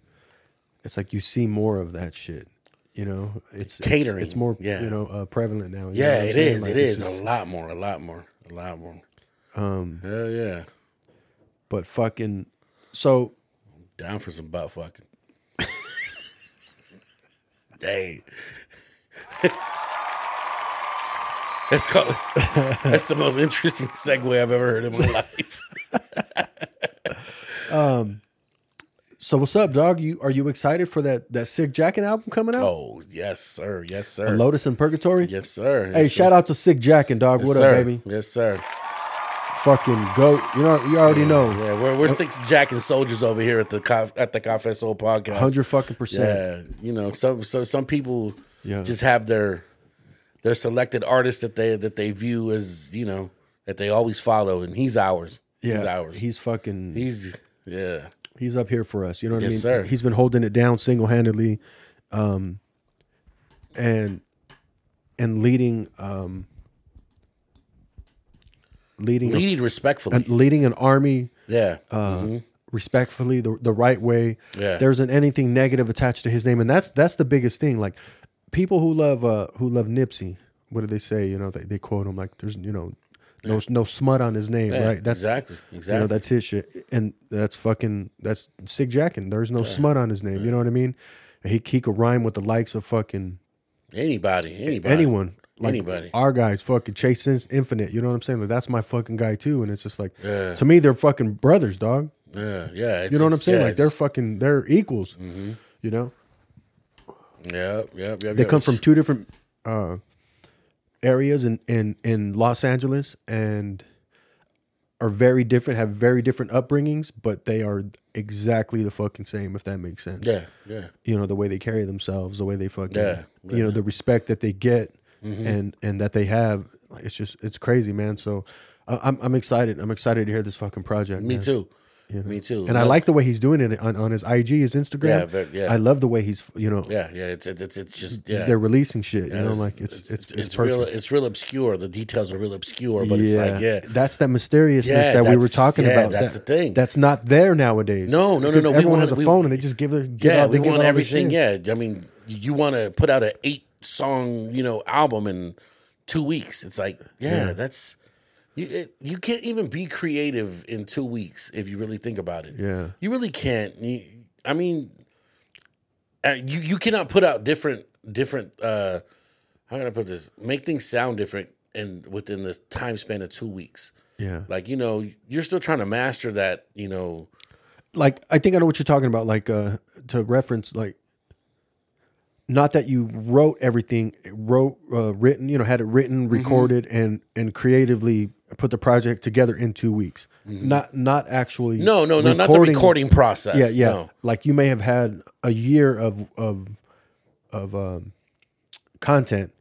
It's like you see more of that shit. You know, it's it's- Catering, It's, more, yeah. you know, uh, prevalent now. yeah, it is. Like, it it's just- a lot more, a lot more, a lot more. Um, hell yeah, But fucking, so down for some butt fucking. Dang. That's called, That's the most interesting segue I've ever heard in my life. um, so what's up, dog? You are you excited for that that Sick Jacken album coming out? Oh yes, sir. Yes, sir. Lotus and Purgatory. Yes, sir. Hey, shout out to Sick Jacken, dog. yes, what sir. up, baby? Yes, sir. Fucking goat. You know, you already know. Yeah, we're we're Sick Jacken soldiers over here at the Cof- at the Coffee Soul podcast. Hundred fucking percent. Yeah, you know, some so some people Yeah. just have their their selected artists that they that they view as you know that they always follow, and he's ours. Yeah, he's ours. He's fucking. he's yeah. he's up here for us. You know what I Yes, mean? sir. He's been holding it down single handedly, um, and and leading um, leading a- Leading respectfully. and leading an army yeah. uh, Mhm. respectfully, the the right way. Yeah. There isn't anything negative attached to his name, and that's that's the biggest thing. Like people who love uh who love Nipsey, what do they say? You know, they, they quote him like there's you know no no smut on his name, Yeah, right? That's exactly. You know, that's his shit. And that's fucking that's Sick Jacken. There's no smut on his name. You know what I mean? He he could rhyme with the likes of fucking anybody. Anybody. anyone. Like Anybody. Our guys fucking Chase Infinite. You know what I'm saying? Like that's my fucking guy too. And it's just like Yeah. to me, they're fucking brothers, dog. Yeah. Yeah. You know what I'm saying? yeah, like they're fucking they're equals. You know? Yeah. Yeah. Yeah. They come from two different uh areas in, in in Los Angeles and are very different, have very different upbringings, but they are exactly the fucking same, if that makes sense. Yeah. Yeah. You know, the way they carry themselves, the way they fucking Yeah, you know, the respect that they get and and that they have. It's just it's crazy, man. So I'm I'm excited. I'm excited to hear this fucking project. Me man. too. You know? Me too. And I like the way he's doing it on, on his IG, his Instagram. Yeah, but- yeah. I love the way he's, you know, Yeah. Yeah. It's it's it's, it's just yeah. they're releasing shit. Yeah, you know, like it's it's it's, perfect. real it's real obscure. The details are real obscure, but it's like yeah. that's that mysteriousness that we were talking yeah, about. that's that- the thing. That's not there nowadays. No, no, no, no, we Everyone want- has a we- phone and they just give their give yeah, out, they give want everything. Yeah, I mean, you, want to put out an eight song, you know, album in two weeks. It's like, Yeah. that's You it, you can't even be creative in two weeks if you really think about it. Yeah. you really can't. You, I mean, uh, you you cannot put out different different. uh How can I put this? Make things sound different and within the time span of two weeks. Yeah. Like you know, you're still trying to master that. You know, like I think I know what you're talking about. Like uh to reference like not that you wrote everything, wrote uh, written, you know, had it written, Mm-hmm. recorded, and and creatively put the project together in two weeks. Not not actually. Mm-hmm. no, no, no, not the recording process. Yeah, yeah. No. Like you may have had a year of of of um, content.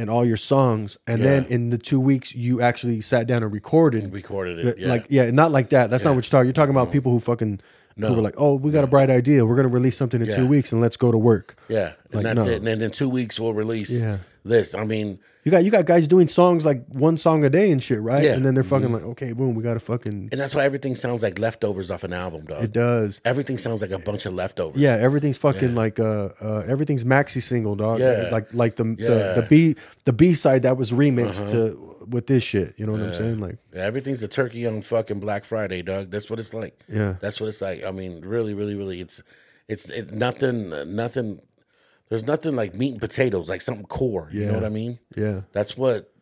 And all your songs, and then Mm-hmm. In the two weeks, you actually sat down and recorded recorded it. Yeah. Like, yeah, not like that. That's not what you're talking. You're talking about people who fucking who were like, "Oh, we got a bright idea. We're gonna release something in Yeah. two weeks, and let's go to work." yeah, and like, that's no. it. And then in two weeks we'll release Yeah. This. I mean, You got you got guys doing songs like one song a day and shit, right? Yeah. Mm-hmm. And then they're fucking like, "Okay, boom, we got to fucking." and that's why everything sounds like leftovers off an album, dog. It does. Everything sounds like a bunch of leftovers. Yeah, everything's fucking like uh, uh everything's maxi single, dog. Yeah. Like like the Yeah. Uh-huh. the, the B the B side that was remixed to with this shit. You know what I'm saying? Like Yeah, everything's a turkey on fucking Black Friday, dog. That's what it's like. Yeah. that's what it's like. I mean, really, really, really, it's it's it's nothing, nothing. There's nothing like meat and potatoes, like something core. You know what I mean? yeah. That's what.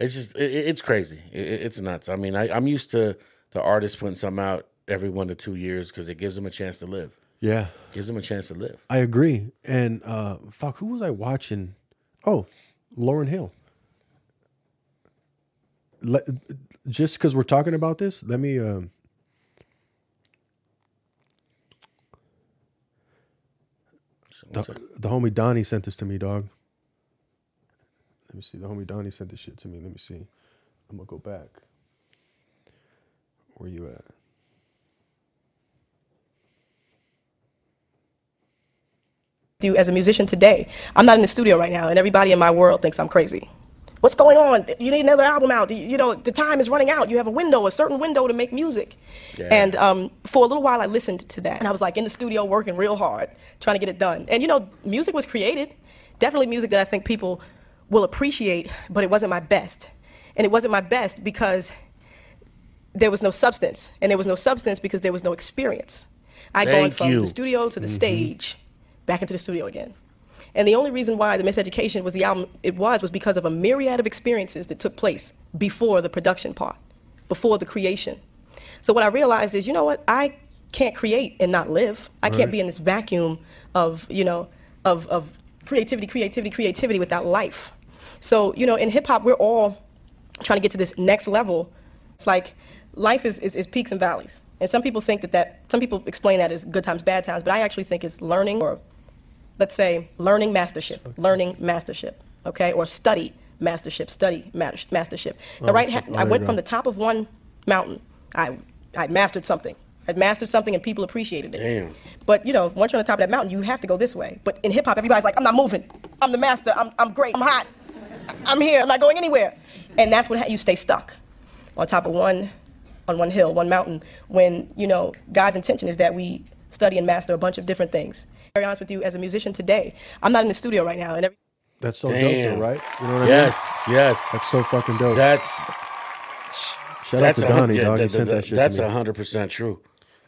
It's just it, it- it's crazy. It, it- it's nuts. I mean, I, I'm used to the artists putting something out every one to two years because it gives them a chance to live. Yeah. Gives them a chance to live. I agree. And uh fuck, who was I watching? Oh, Lauryn Hill. Let, just because we're talking about this, let me. Um, the, the homie Donnie sent this to me, dog. Let me see. The homie Donnie sent this shit to me. Let me see. I'm gonna go back. Where you at? Do as a musician today. I'm not in the studio right now, and everybody in my world thinks I'm crazy. What's going on? You need another album out. You know, the time is running out. You have a window, a certain window to make music. And um, for a little while, I listened to that, and I was like in the studio working real hard, trying to get it done. And you know, music was created, definitely music that I think people will appreciate, but it wasn't my best. And it wasn't my best because there was no substance, and there was no substance because there was no experience. I'd gone Thank from you. the studio to the stage, back into the studio again. And the only reason why the Miseducation was the album it was was because of a myriad of experiences that took place before the production part, before the creation. So what I realized is, you know what? I can't create and not live. I can't be in this vacuum of, you know, of, of creativity, creativity, creativity without life. So, you know, in hip hop, we're all trying to get to this next level. It's like life is, is, is peaks and valleys. And some people think that, that, some people explain that as good times, bad times, but I actually think it's learning or, let's say, learning mastership, learning mastership, okay? Or study mastership, study master- mastership. Oh, now, right, ha- I went from the top of one mountain, I, I mastered something. I'd mastered something and people appreciated it. Damn. But you know, once you're on the top of that mountain, you have to go this way. But in hip hop, everybody's like, I'm not moving. I'm the master. I'm, I'm great. I'm hot. I'm here. I'm not going anywhere. And that's what ha- you stay stuck on top of one, on one hill, one mountain. When you know God's intention is that we study and master a bunch of different things. To be honest with you, as a musician today, I'm not in the studio right now, and every, That's so dope, though, right? You know what I mean? Yes, yes. That's so fucking dope. That's Shout that's out a to Donnie, yeah, dog. that- he sent that- that shit That's hundred percent true.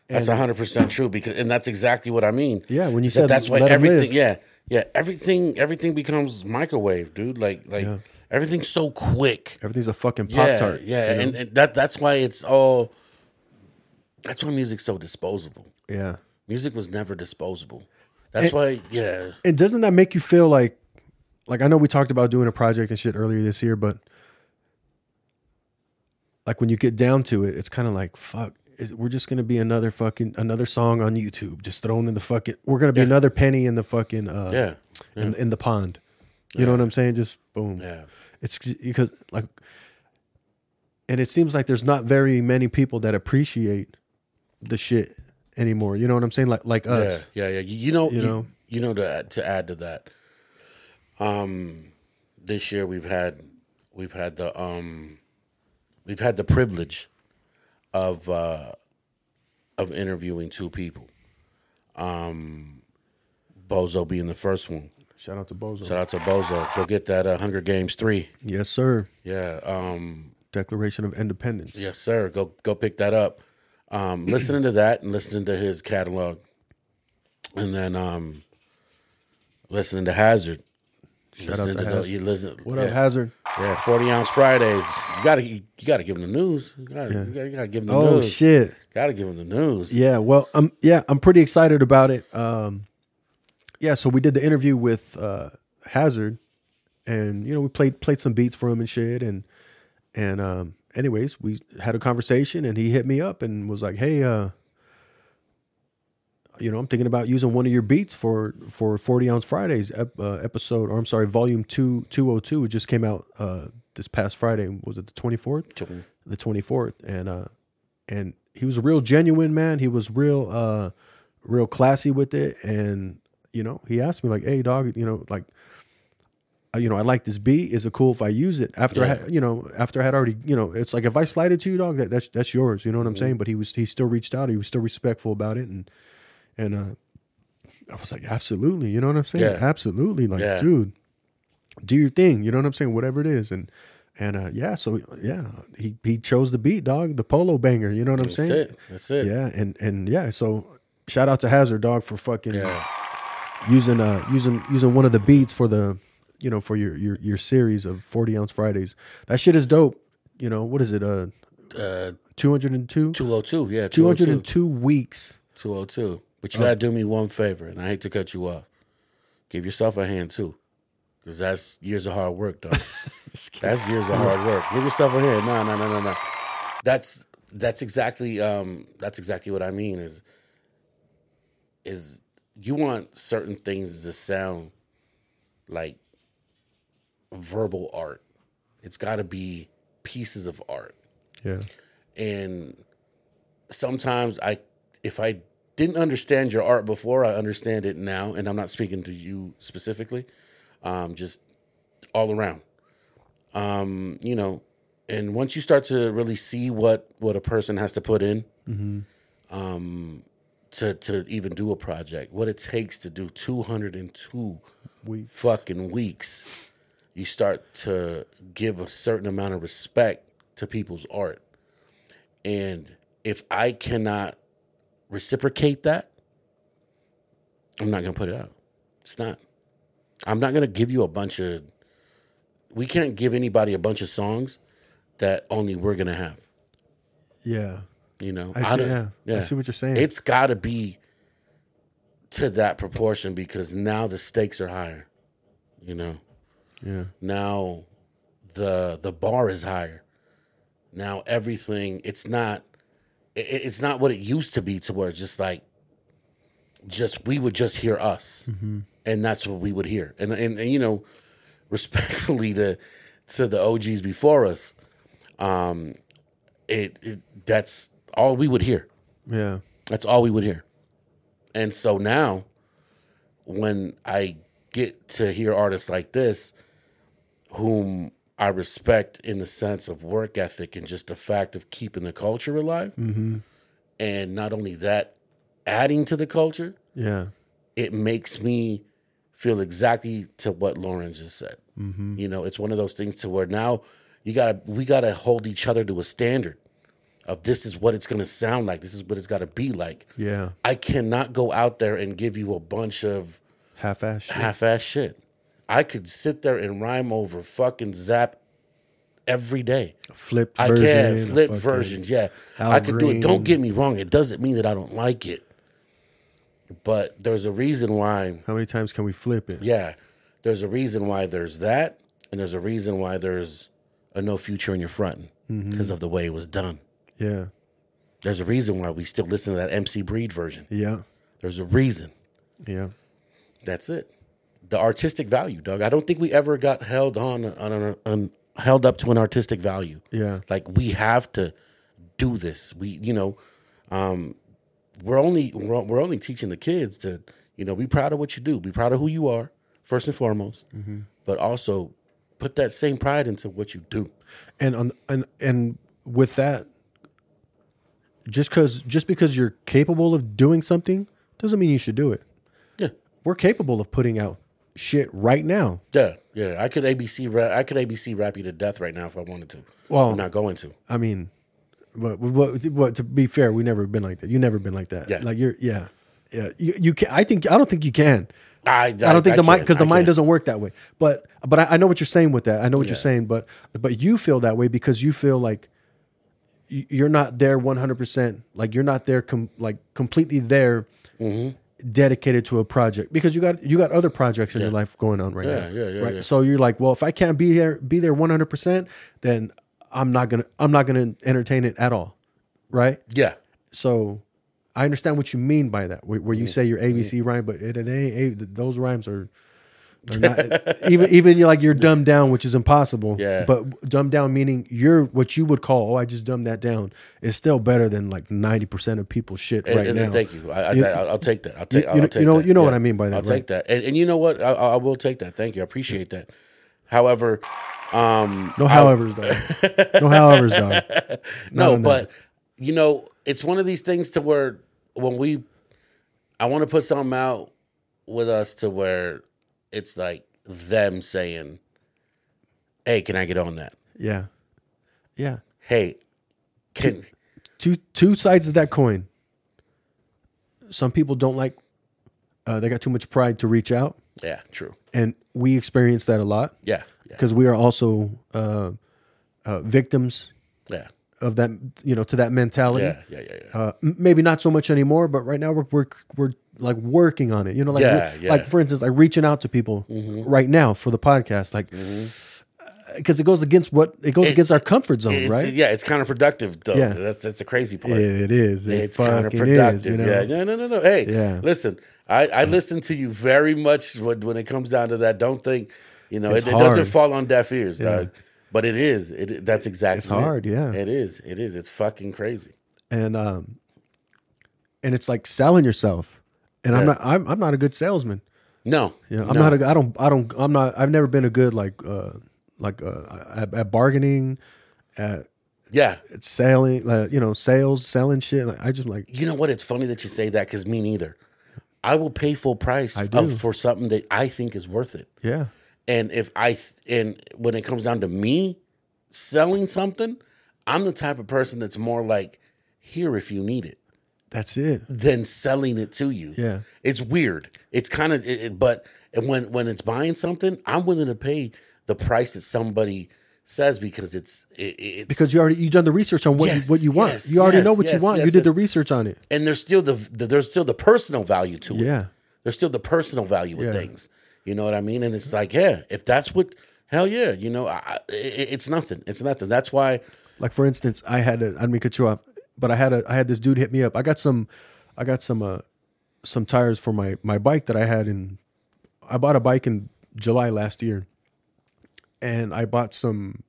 That's hundred percent true because, and that's exactly what I mean. Yeah, when you That said that's why let 'em everything. live. Yeah, yeah, everything, everything becomes microwave, dude. Like, like everything's so quick. Everything's a fucking pop Yeah, tart. yeah, and, and that that's why it's all. That's why music's so disposable. yeah. Music was never disposable. That's why, yeah, And doesn't that make you feel like, like I know we talked about doing a project and shit earlier this year, but like when you get down to it, it's kind of like fuck. Is, we're just gonna be another fucking another song on YouTube, just thrown in the fucking. We're gonna be another penny in the fucking uh, yeah, in, in the pond. You know what I'm saying? Just boom. yeah. It's because like, and it seems like there's not very many people that appreciate the shit anymore. You know what I'm saying? Like like us. Yeah, yeah, yeah. You, know, You you, know? you know to add, to add to that. Um, this year we've had we've had the um we've had the privilege of uh of interviewing two people. Um, Bozo being the first one. Shout out to Bozo. Shout out to Bozo. Go get that uh, Hunger Games three. Yes, sir. Yeah. Um, Declaration of Independence. Yes, sir. Go go pick that up. Um, listening to that and listening to his catalog, and then um, listening to Hazard. Shout out listening to the- Hazard. you listen. What yeah, up, Hazard? Yeah, forty ounce Fridays. You gotta you, gotta give him the news. You gotta, you gotta, you gotta give him the Oh news. shit. Gotta give him the news. Yeah, well, um, yeah, I'm pretty excited about it. Um, yeah, so we did the interview with uh, Hazard, and you know we played played some beats for him and shit, and and um, anyways, we had a conversation, and he hit me up and was like, "Hey, uh, you know, I'm thinking about using one of your beats for for 40 ounce Fridays ep- uh, episode, or I'm sorry, volume two two oh two. It just came out uh, this past Friday. Was it the 24th? The 24th, and uh, and he was a real genuine man. He was real uh, real classy with it, and you know, he asked me like, "Hey, dog, you know, like." Uh, You know, I like this beat. Is it cool if I use it after I, had, you know, after I had already, you know, it's like if I slide it to you, dog, that, that's that's yours. You know what I'm saying? But he was he still reached out. He was still respectful about it, and and uh, I was like, absolutely. You know what I'm saying? Yeah. Absolutely. Like, Yeah. dude, do your thing. You know what I'm saying? Whatever it is, and and uh, yeah, so yeah, he he chose the beat, dog, the polo banger. You know what I'm saying? That's saying? it. That's it. Yeah, and and yeah, so shout out to Hazard Dog for fucking Yeah. using uh using using one of the beats for the you know for your your your series of 40 ounce Fridays. That shit is dope. You know what is it? Uh, Uh, 202 two oh two. Yeah, two oh two. 202 weeks. Two oh two. But you gotta do me one favor, and I hate to cut you off. Give yourself a hand too, because that's years of hard work, dog. that's years of hard work. Give yourself a hand. No, no, no, no, no. That's that's exactly um that's exactly what I mean. Is is you want certain things to sound like verbal art. It's got to be pieces of art Yeah. and sometimes i if i didn't understand your art before i understand it now and i'm not speaking to you specifically um, just all around um, you know and once you start to really see what what a person has to put in um, to to even do a project what it takes to do 202 Weeks. fucking weeks you start to give a certain amount of respect to people's art and if I cannot reciprocate that, I'm not going to put it out. It's not. I'm not going to give you a bunch of. We can't give anybody a bunch of songs that only we're going to have. Yeah. You know, I see, don't- yeah. I see what you're saying. It's got to be to that proportion because now the stakes are higher. You know, Yeah. now the the bar is higher now everything it's not it, it's not what it used to be to where it's just like just we would just hear us and that's what we would hear and, and and you know respectfully to to the og's before us um it, it that's all we would hear Yeah. that's all we would hear. And so now, when I get to hear artists like this, whom I respect in the sense of work ethic and just the fact of keeping the culture alive, mm-hmm. and not only that, adding to the culture, Yeah. it makes me feel exactly to what Lauryn just said. Mm-hmm. You know, it's one of those things to where now you gotta we gotta hold each other to a standard of this is what it's gonna sound like, this is what it's gotta be like. Yeah. I cannot go out there and give you a bunch of Half ass shit. half-ass shit. I could sit there and rhyme over fucking Zapp every day. Flipped I can flip versions. Yeah, Al I could do it. Don't get me wrong. It doesn't mean that I don't like it, but there's a reason why. How many times can we flip it? Yeah, there's a reason why there's that, and there's a reason why there's a no future in your front Mm-hmm. because of the way it was done. Yeah. There's a reason why we still listen to that MC Breed version. Yeah. There's a reason. Yeah. That's it. The artistic value, Doug. I don't think we ever got held on, on, on, on held up to an artistic value. Yeah. Like we have to do this. We, you know, um, we're only we're, we're only teaching the kids to, you know, be proud of what you do. Be proud of who you are first and foremost, but also put that same pride into what you do. and on and and with that just because just because you're capable of doing something doesn't mean you should do it Yeah, we're capable of putting out shit right now yeah, yeah. I could ABC rap. I could ABC rap you to death right now if I wanted to. Well- I'm not going to. I mean, but what, what to be fair, we never been like that. You never been like that. Yeah. Like you're, yeah, yeah. You, you can. I think I don't think you can. I, I don't think the mind because the mind doesn't work that way. But but I, I know what you're saying with that. I know what you're saying. But but you feel that way because you feel like you're not there 100. percent Like you're not there com- like completely there. Mm-hmm. Dedicated to a project because you got you got other projects in your life going on right Yeah, now, yeah, yeah, right? yeah. So you're like, well, if I can't be there, be there 100, percent then I'm not gonna I'm not gonna entertain it at all, right? Yeah. So I understand what you mean by that, where, where Mm-hmm. you say your ABC rhyme, but it, it ain't. those rhymes are not even even like you're dumbed down, which is impossible. Yeah. But dumbed down meaning you're what you would call, oh, I just dumbed that down. Is still better than like ninety percent of people's shit And, right and now. thank you. I, I, You- I'll, I'll take that. I'll take. you I'll know- take you know- that. you know what I mean by that, I'll right? take that. And, and you know what? I, I will take that. Thank you. I appreciate that. However, um, No however's dog. no however's dog. no, on that. but you know, it's one of these things to where when we, I want to put something out with us to where it's like them saying, "Hey, can I get on that? Yeah, yeah. Hey, can Two two sides of that coin. Some people don't like. Uh, they got too much pride to reach out, yeah, true, and we experience that a lot. yeah, yeah, because we are also uh, uh, victims yeah, of that, you know, to that mentality. yeah, yeah, yeah, yeah. Uh, maybe not so much anymore, but right now we're we're, we're like working on it. You know, like Yeah, yeah. like for instance, like reaching out to people mm-hmm. right now for the podcast, like mm-hmm. uh, because it goes against what it goes It- against our comfort zone, right? Yeah, it's counterproductive though. Yeah. That's that's a crazy part. It is. It it's counterproductive. is, you know? Yeah, no, no, no, no. Hey, Yeah. listen, I, I listen to you very much when, when it comes down to that. Don't think, you know, it, it doesn't fall on deaf ears, dog. But it is. It that's exactly. It's it. hard, yeah. It is. It is. It's fucking crazy. and um, and it's like selling yourself. And I'm not. I'm, I'm not a good salesman. No, You know, I'm no. not a. I don't. I don't. I'm not. I've never been a good like uh like uh at, at bargaining, at, Yeah. at selling. Like, you know, sales, selling shit. Like I just like You know what? It's funny that you say that because me neither. I will pay full price of- for something that I think is worth it. yeah. And if I and when it comes down to me selling something, I'm the type of person that's more like here if you need it That's it. than selling it to you. Yeah. It's weird. It's kind of it, but when when it's buying something, I'm willing to pay the price that somebody says because it's it, it's Because you already you done the research on what Yes, you, what you want. yes, you already yes, know what you want. you did the research on it. and there's still the, the there's still the personal value to it. Yeah. There's still the personal value with Yeah. things. You know what I mean? And it's like, yeah, if that's what, hell yeah, you know, I, it, it's nothing. It's nothing. That's why, Like for instance, I had a I mean cut you off, but I had a I had this dude hit me up. I got some I got some uh some tires for my my bike that I had in I bought a bike in July last year. And I bought some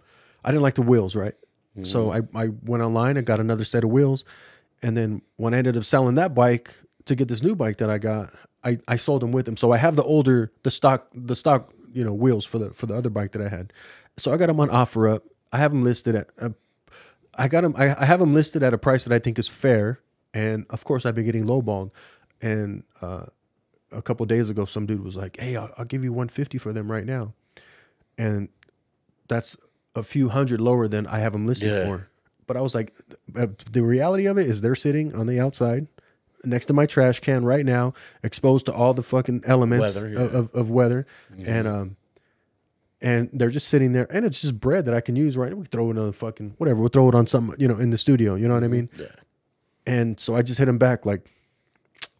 I didn't like the wheels, right? So I, I went online and got another set of wheels. And then when I ended up selling that bike to get this new bike that I got, I, I sold them with them. So I have the older the stock the stock, you know, wheels for the for the other bike that I had. So I got them on OfferUp. I have them listed at uh, I got them. I, I have them listed at a price that I think is fair, and of course, I've been getting lowballed. And uh, a couple days ago, some dude was like, "Hey, I'll, I'll give you 150 for them right now," and that's a few hundred lower than I have them listed Yeah. for. But I was like, uh, the reality of it is they're sitting on the outside next to my trash can right now, exposed to all the fucking elements Weather, of, yeah. Of, of weather, and um, and they're just sitting there, and it's just bread that I can use. Right, we throw it on the fucking whatever. We'll throw it on some, you know, in the studio. You know what I mm-hmm. mean? yeah, And so I just hit him back like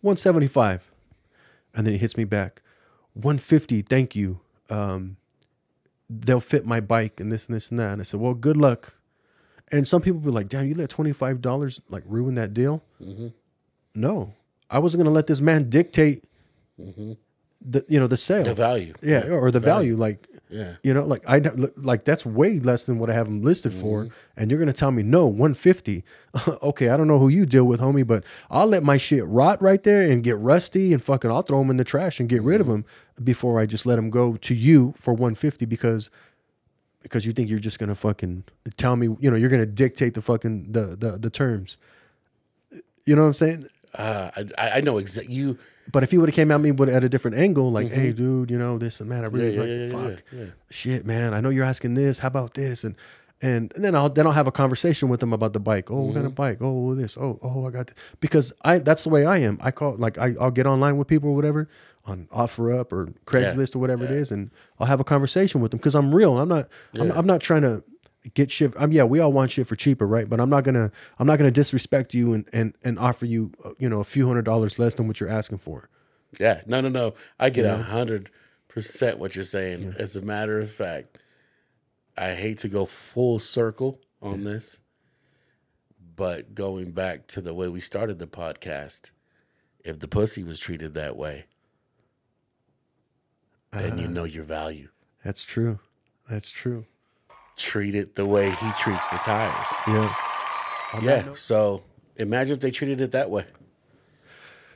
175, and then he hits me back 150. Thank you. Um, they'll fit my bike and this and this and that. And I said, well, good luck. And some people be like, damn, you let twenty five dollars like ruin that deal. Mm-hmm. No, I wasn't gonna let this man dictate mm-hmm. the you know the sale, the value. yeah, or the value. Like, Yeah. you know, like I like that's way less than what I have them listed for, Mm-hmm. and you're gonna tell me no, one fifty. okay, I don't know who you deal with, homie, but I'll let my shit rot right there and get rusty and fucking I'll throw them in the trash and get rid of Mm-hmm. them before I just let them go to you for one fifty because because you think you're just gonna fucking tell me, you know, you're gonna dictate the fucking the the, the terms. You know what I'm saying? Uh, I, I know exactly. You, But if he would have came at me with at a different angle, like, "Hey, dude, you know this and man, I really Mm-hmm. Yeah, yeah, like yeah, fuck, shit, man. I know you're asking this. How about this?" And and, and then I'll then I'll have a conversation with them about the bike. Oh, what kind of bike? Oh, this. Oh, oh, I got this. because I that's the way I am. I call like I, I'll get online with people or whatever on OfferUp or Craigslist or whatever it is, and I'll have a conversation with them because I'm real. I'm not I'm, I'm not trying to get shit. I'm yeah, we all want shit for cheaper, right? But I'm not gonna I'm not gonna disrespect you and and and offer you uh, you know a few hundred dollars less than what you're asking for. Yeah, no, no, no. I get a hundred percent what you're saying. As a matter of fact, I hate to go full circle on this, but going back to the way we started the podcast, if the pussy was treated that way, then you know your value. That's true. That's true. Treat it the way he treats the tires. Yeah. Yeah. So imagine if they treated it that way.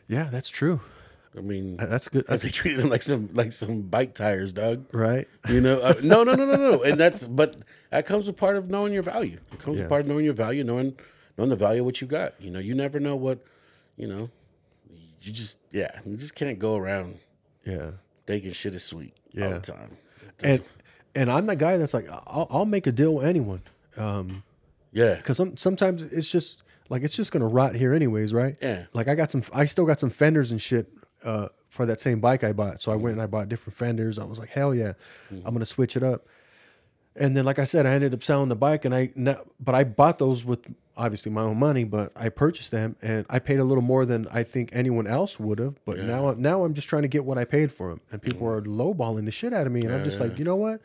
Yeah, that's true. I mean, That's good. if That's they treated them like some like some bike tires, dog. right. You know, uh, no, no, no, no, no. And that's but that comes with part of knowing your value. It comes Yeah. with part of knowing your value, knowing knowing the value of what you got. You know, you never know what, you know, you just yeah, you just can't go around Yeah. thinking shit is sweet all the time. And and I'm the guy that's like I'll, I'll make a deal with anyone. Um, yeah, because some, sometimes it's just like it's just gonna rot here anyways, right? Yeah. Like I got some, I still got some fenders and shit uh, for that same bike I bought. So I went and I bought different fenders. I was like, hell yeah, I'm gonna switch it up. And then, like I said, I ended up selling the bike, and I, but I bought those with obviously my own money, but I purchased them, and I paid a little more than I think anyone else would have. But now, now I'm just trying to get what I paid for them, and people are lowballing the shit out of me, and I'm just like, you know what?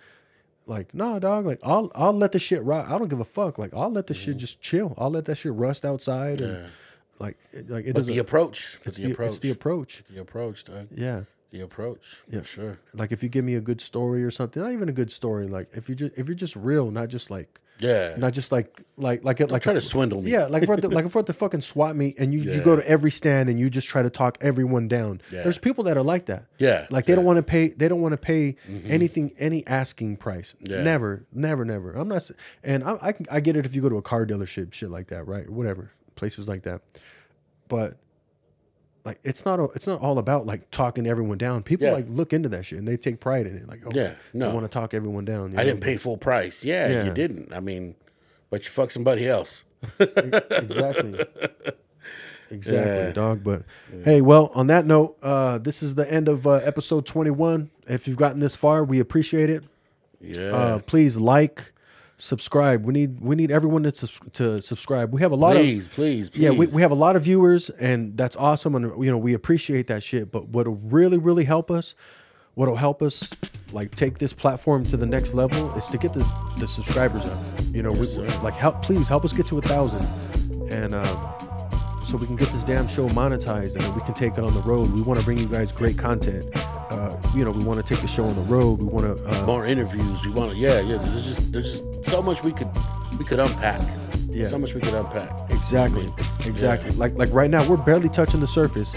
Like, nah, dog. Like, I'll I'll let the shit rot. I don't give a fuck. Like, I'll let the shit mm-hmm. just chill. I'll let that shit rust outside, and like, it, like it but doesn't. the approach, it's the, the, approach, it's the approach. the approach, dog. Yeah. The approach, Yeah. for sure. Like if you give me a good story or something, not even a good story. Like if you just if you're just real, not just like Yeah, not just like like like like try a- to swindle me. Yeah, like if we're at the, like if we're at the fucking swap meet and you, you go to every stand and you just try to talk everyone down. Yeah. There's people that are like that. Yeah, like they don't. Mm-hmm. want to pay. They don't want to pay anything any asking price. Yeah. Never, never, never. I'm not. And I I, can, I get it if you go to a car dealership, shit like that, right? Whatever places like that. But like it's not a, it's not all about like talking everyone down. People Yeah. like look into that shit and they take pride in it. Like oh Yeah, no. want to talk everyone down. you I know? didn't pay full price. Yeah, Yeah. you didn't. I mean, but you fuck somebody else. exactly. Exactly, dog. But hey, well, on that note, uh, this is the end of uh, episode 21. If you've gotten this far, we appreciate it. Yeah, Uh, please like, subscribe. We need we need everyone to to subscribe. We have a lot please, of please, please. yeah, we, we have a lot of viewers, and that's awesome. And you know, we appreciate that shit. But what'll really, really help us, what'll help us like take this platform to the next level is to get the, the subscribers up. You know, we, like help please help us get to a thousand. And uh so we can get this damn show monetized and we can take it on the road. We want to bring you guys great content. Uh, you know, we want to take the show on the road. We want to uh, more interviews. We want to, yeah, yeah. There's just there's just so much we could we could unpack. Yeah. so much we could unpack. Exactly. Exactly. Like like right now, we're barely touching the surface.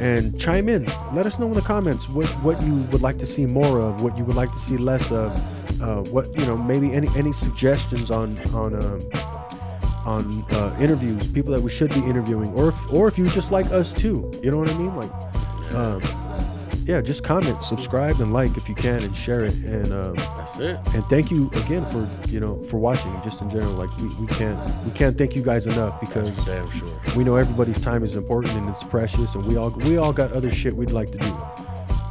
And chime in. Let us know in the comments what what you would like to see more of, what you would like to see less of. Uh, what you know, maybe any any suggestions on on um, on uh, interviews, people that we should be interviewing, or if or if you just like us too. You know what I mean? Like, um, yeah, just comment, subscribe, and like if you can, and share it. And um, That's it. and thank you again for you know for watching just in general like we, we can't we can't thank you guys enough because damn sure. we know everybody's time is important and it's precious and we all we all got other shit we'd like to do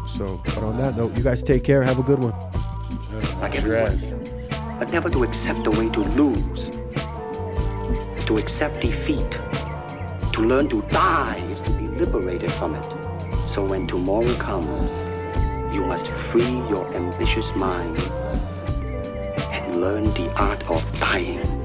so but on that note you guys take care have a good one Like Your everyone. ass. but never to accept the way to lose. To accept defeat. To learn to die is to be liberated from it. So when tomorrow comes, you must free your ambitious mind and learn the art of dying.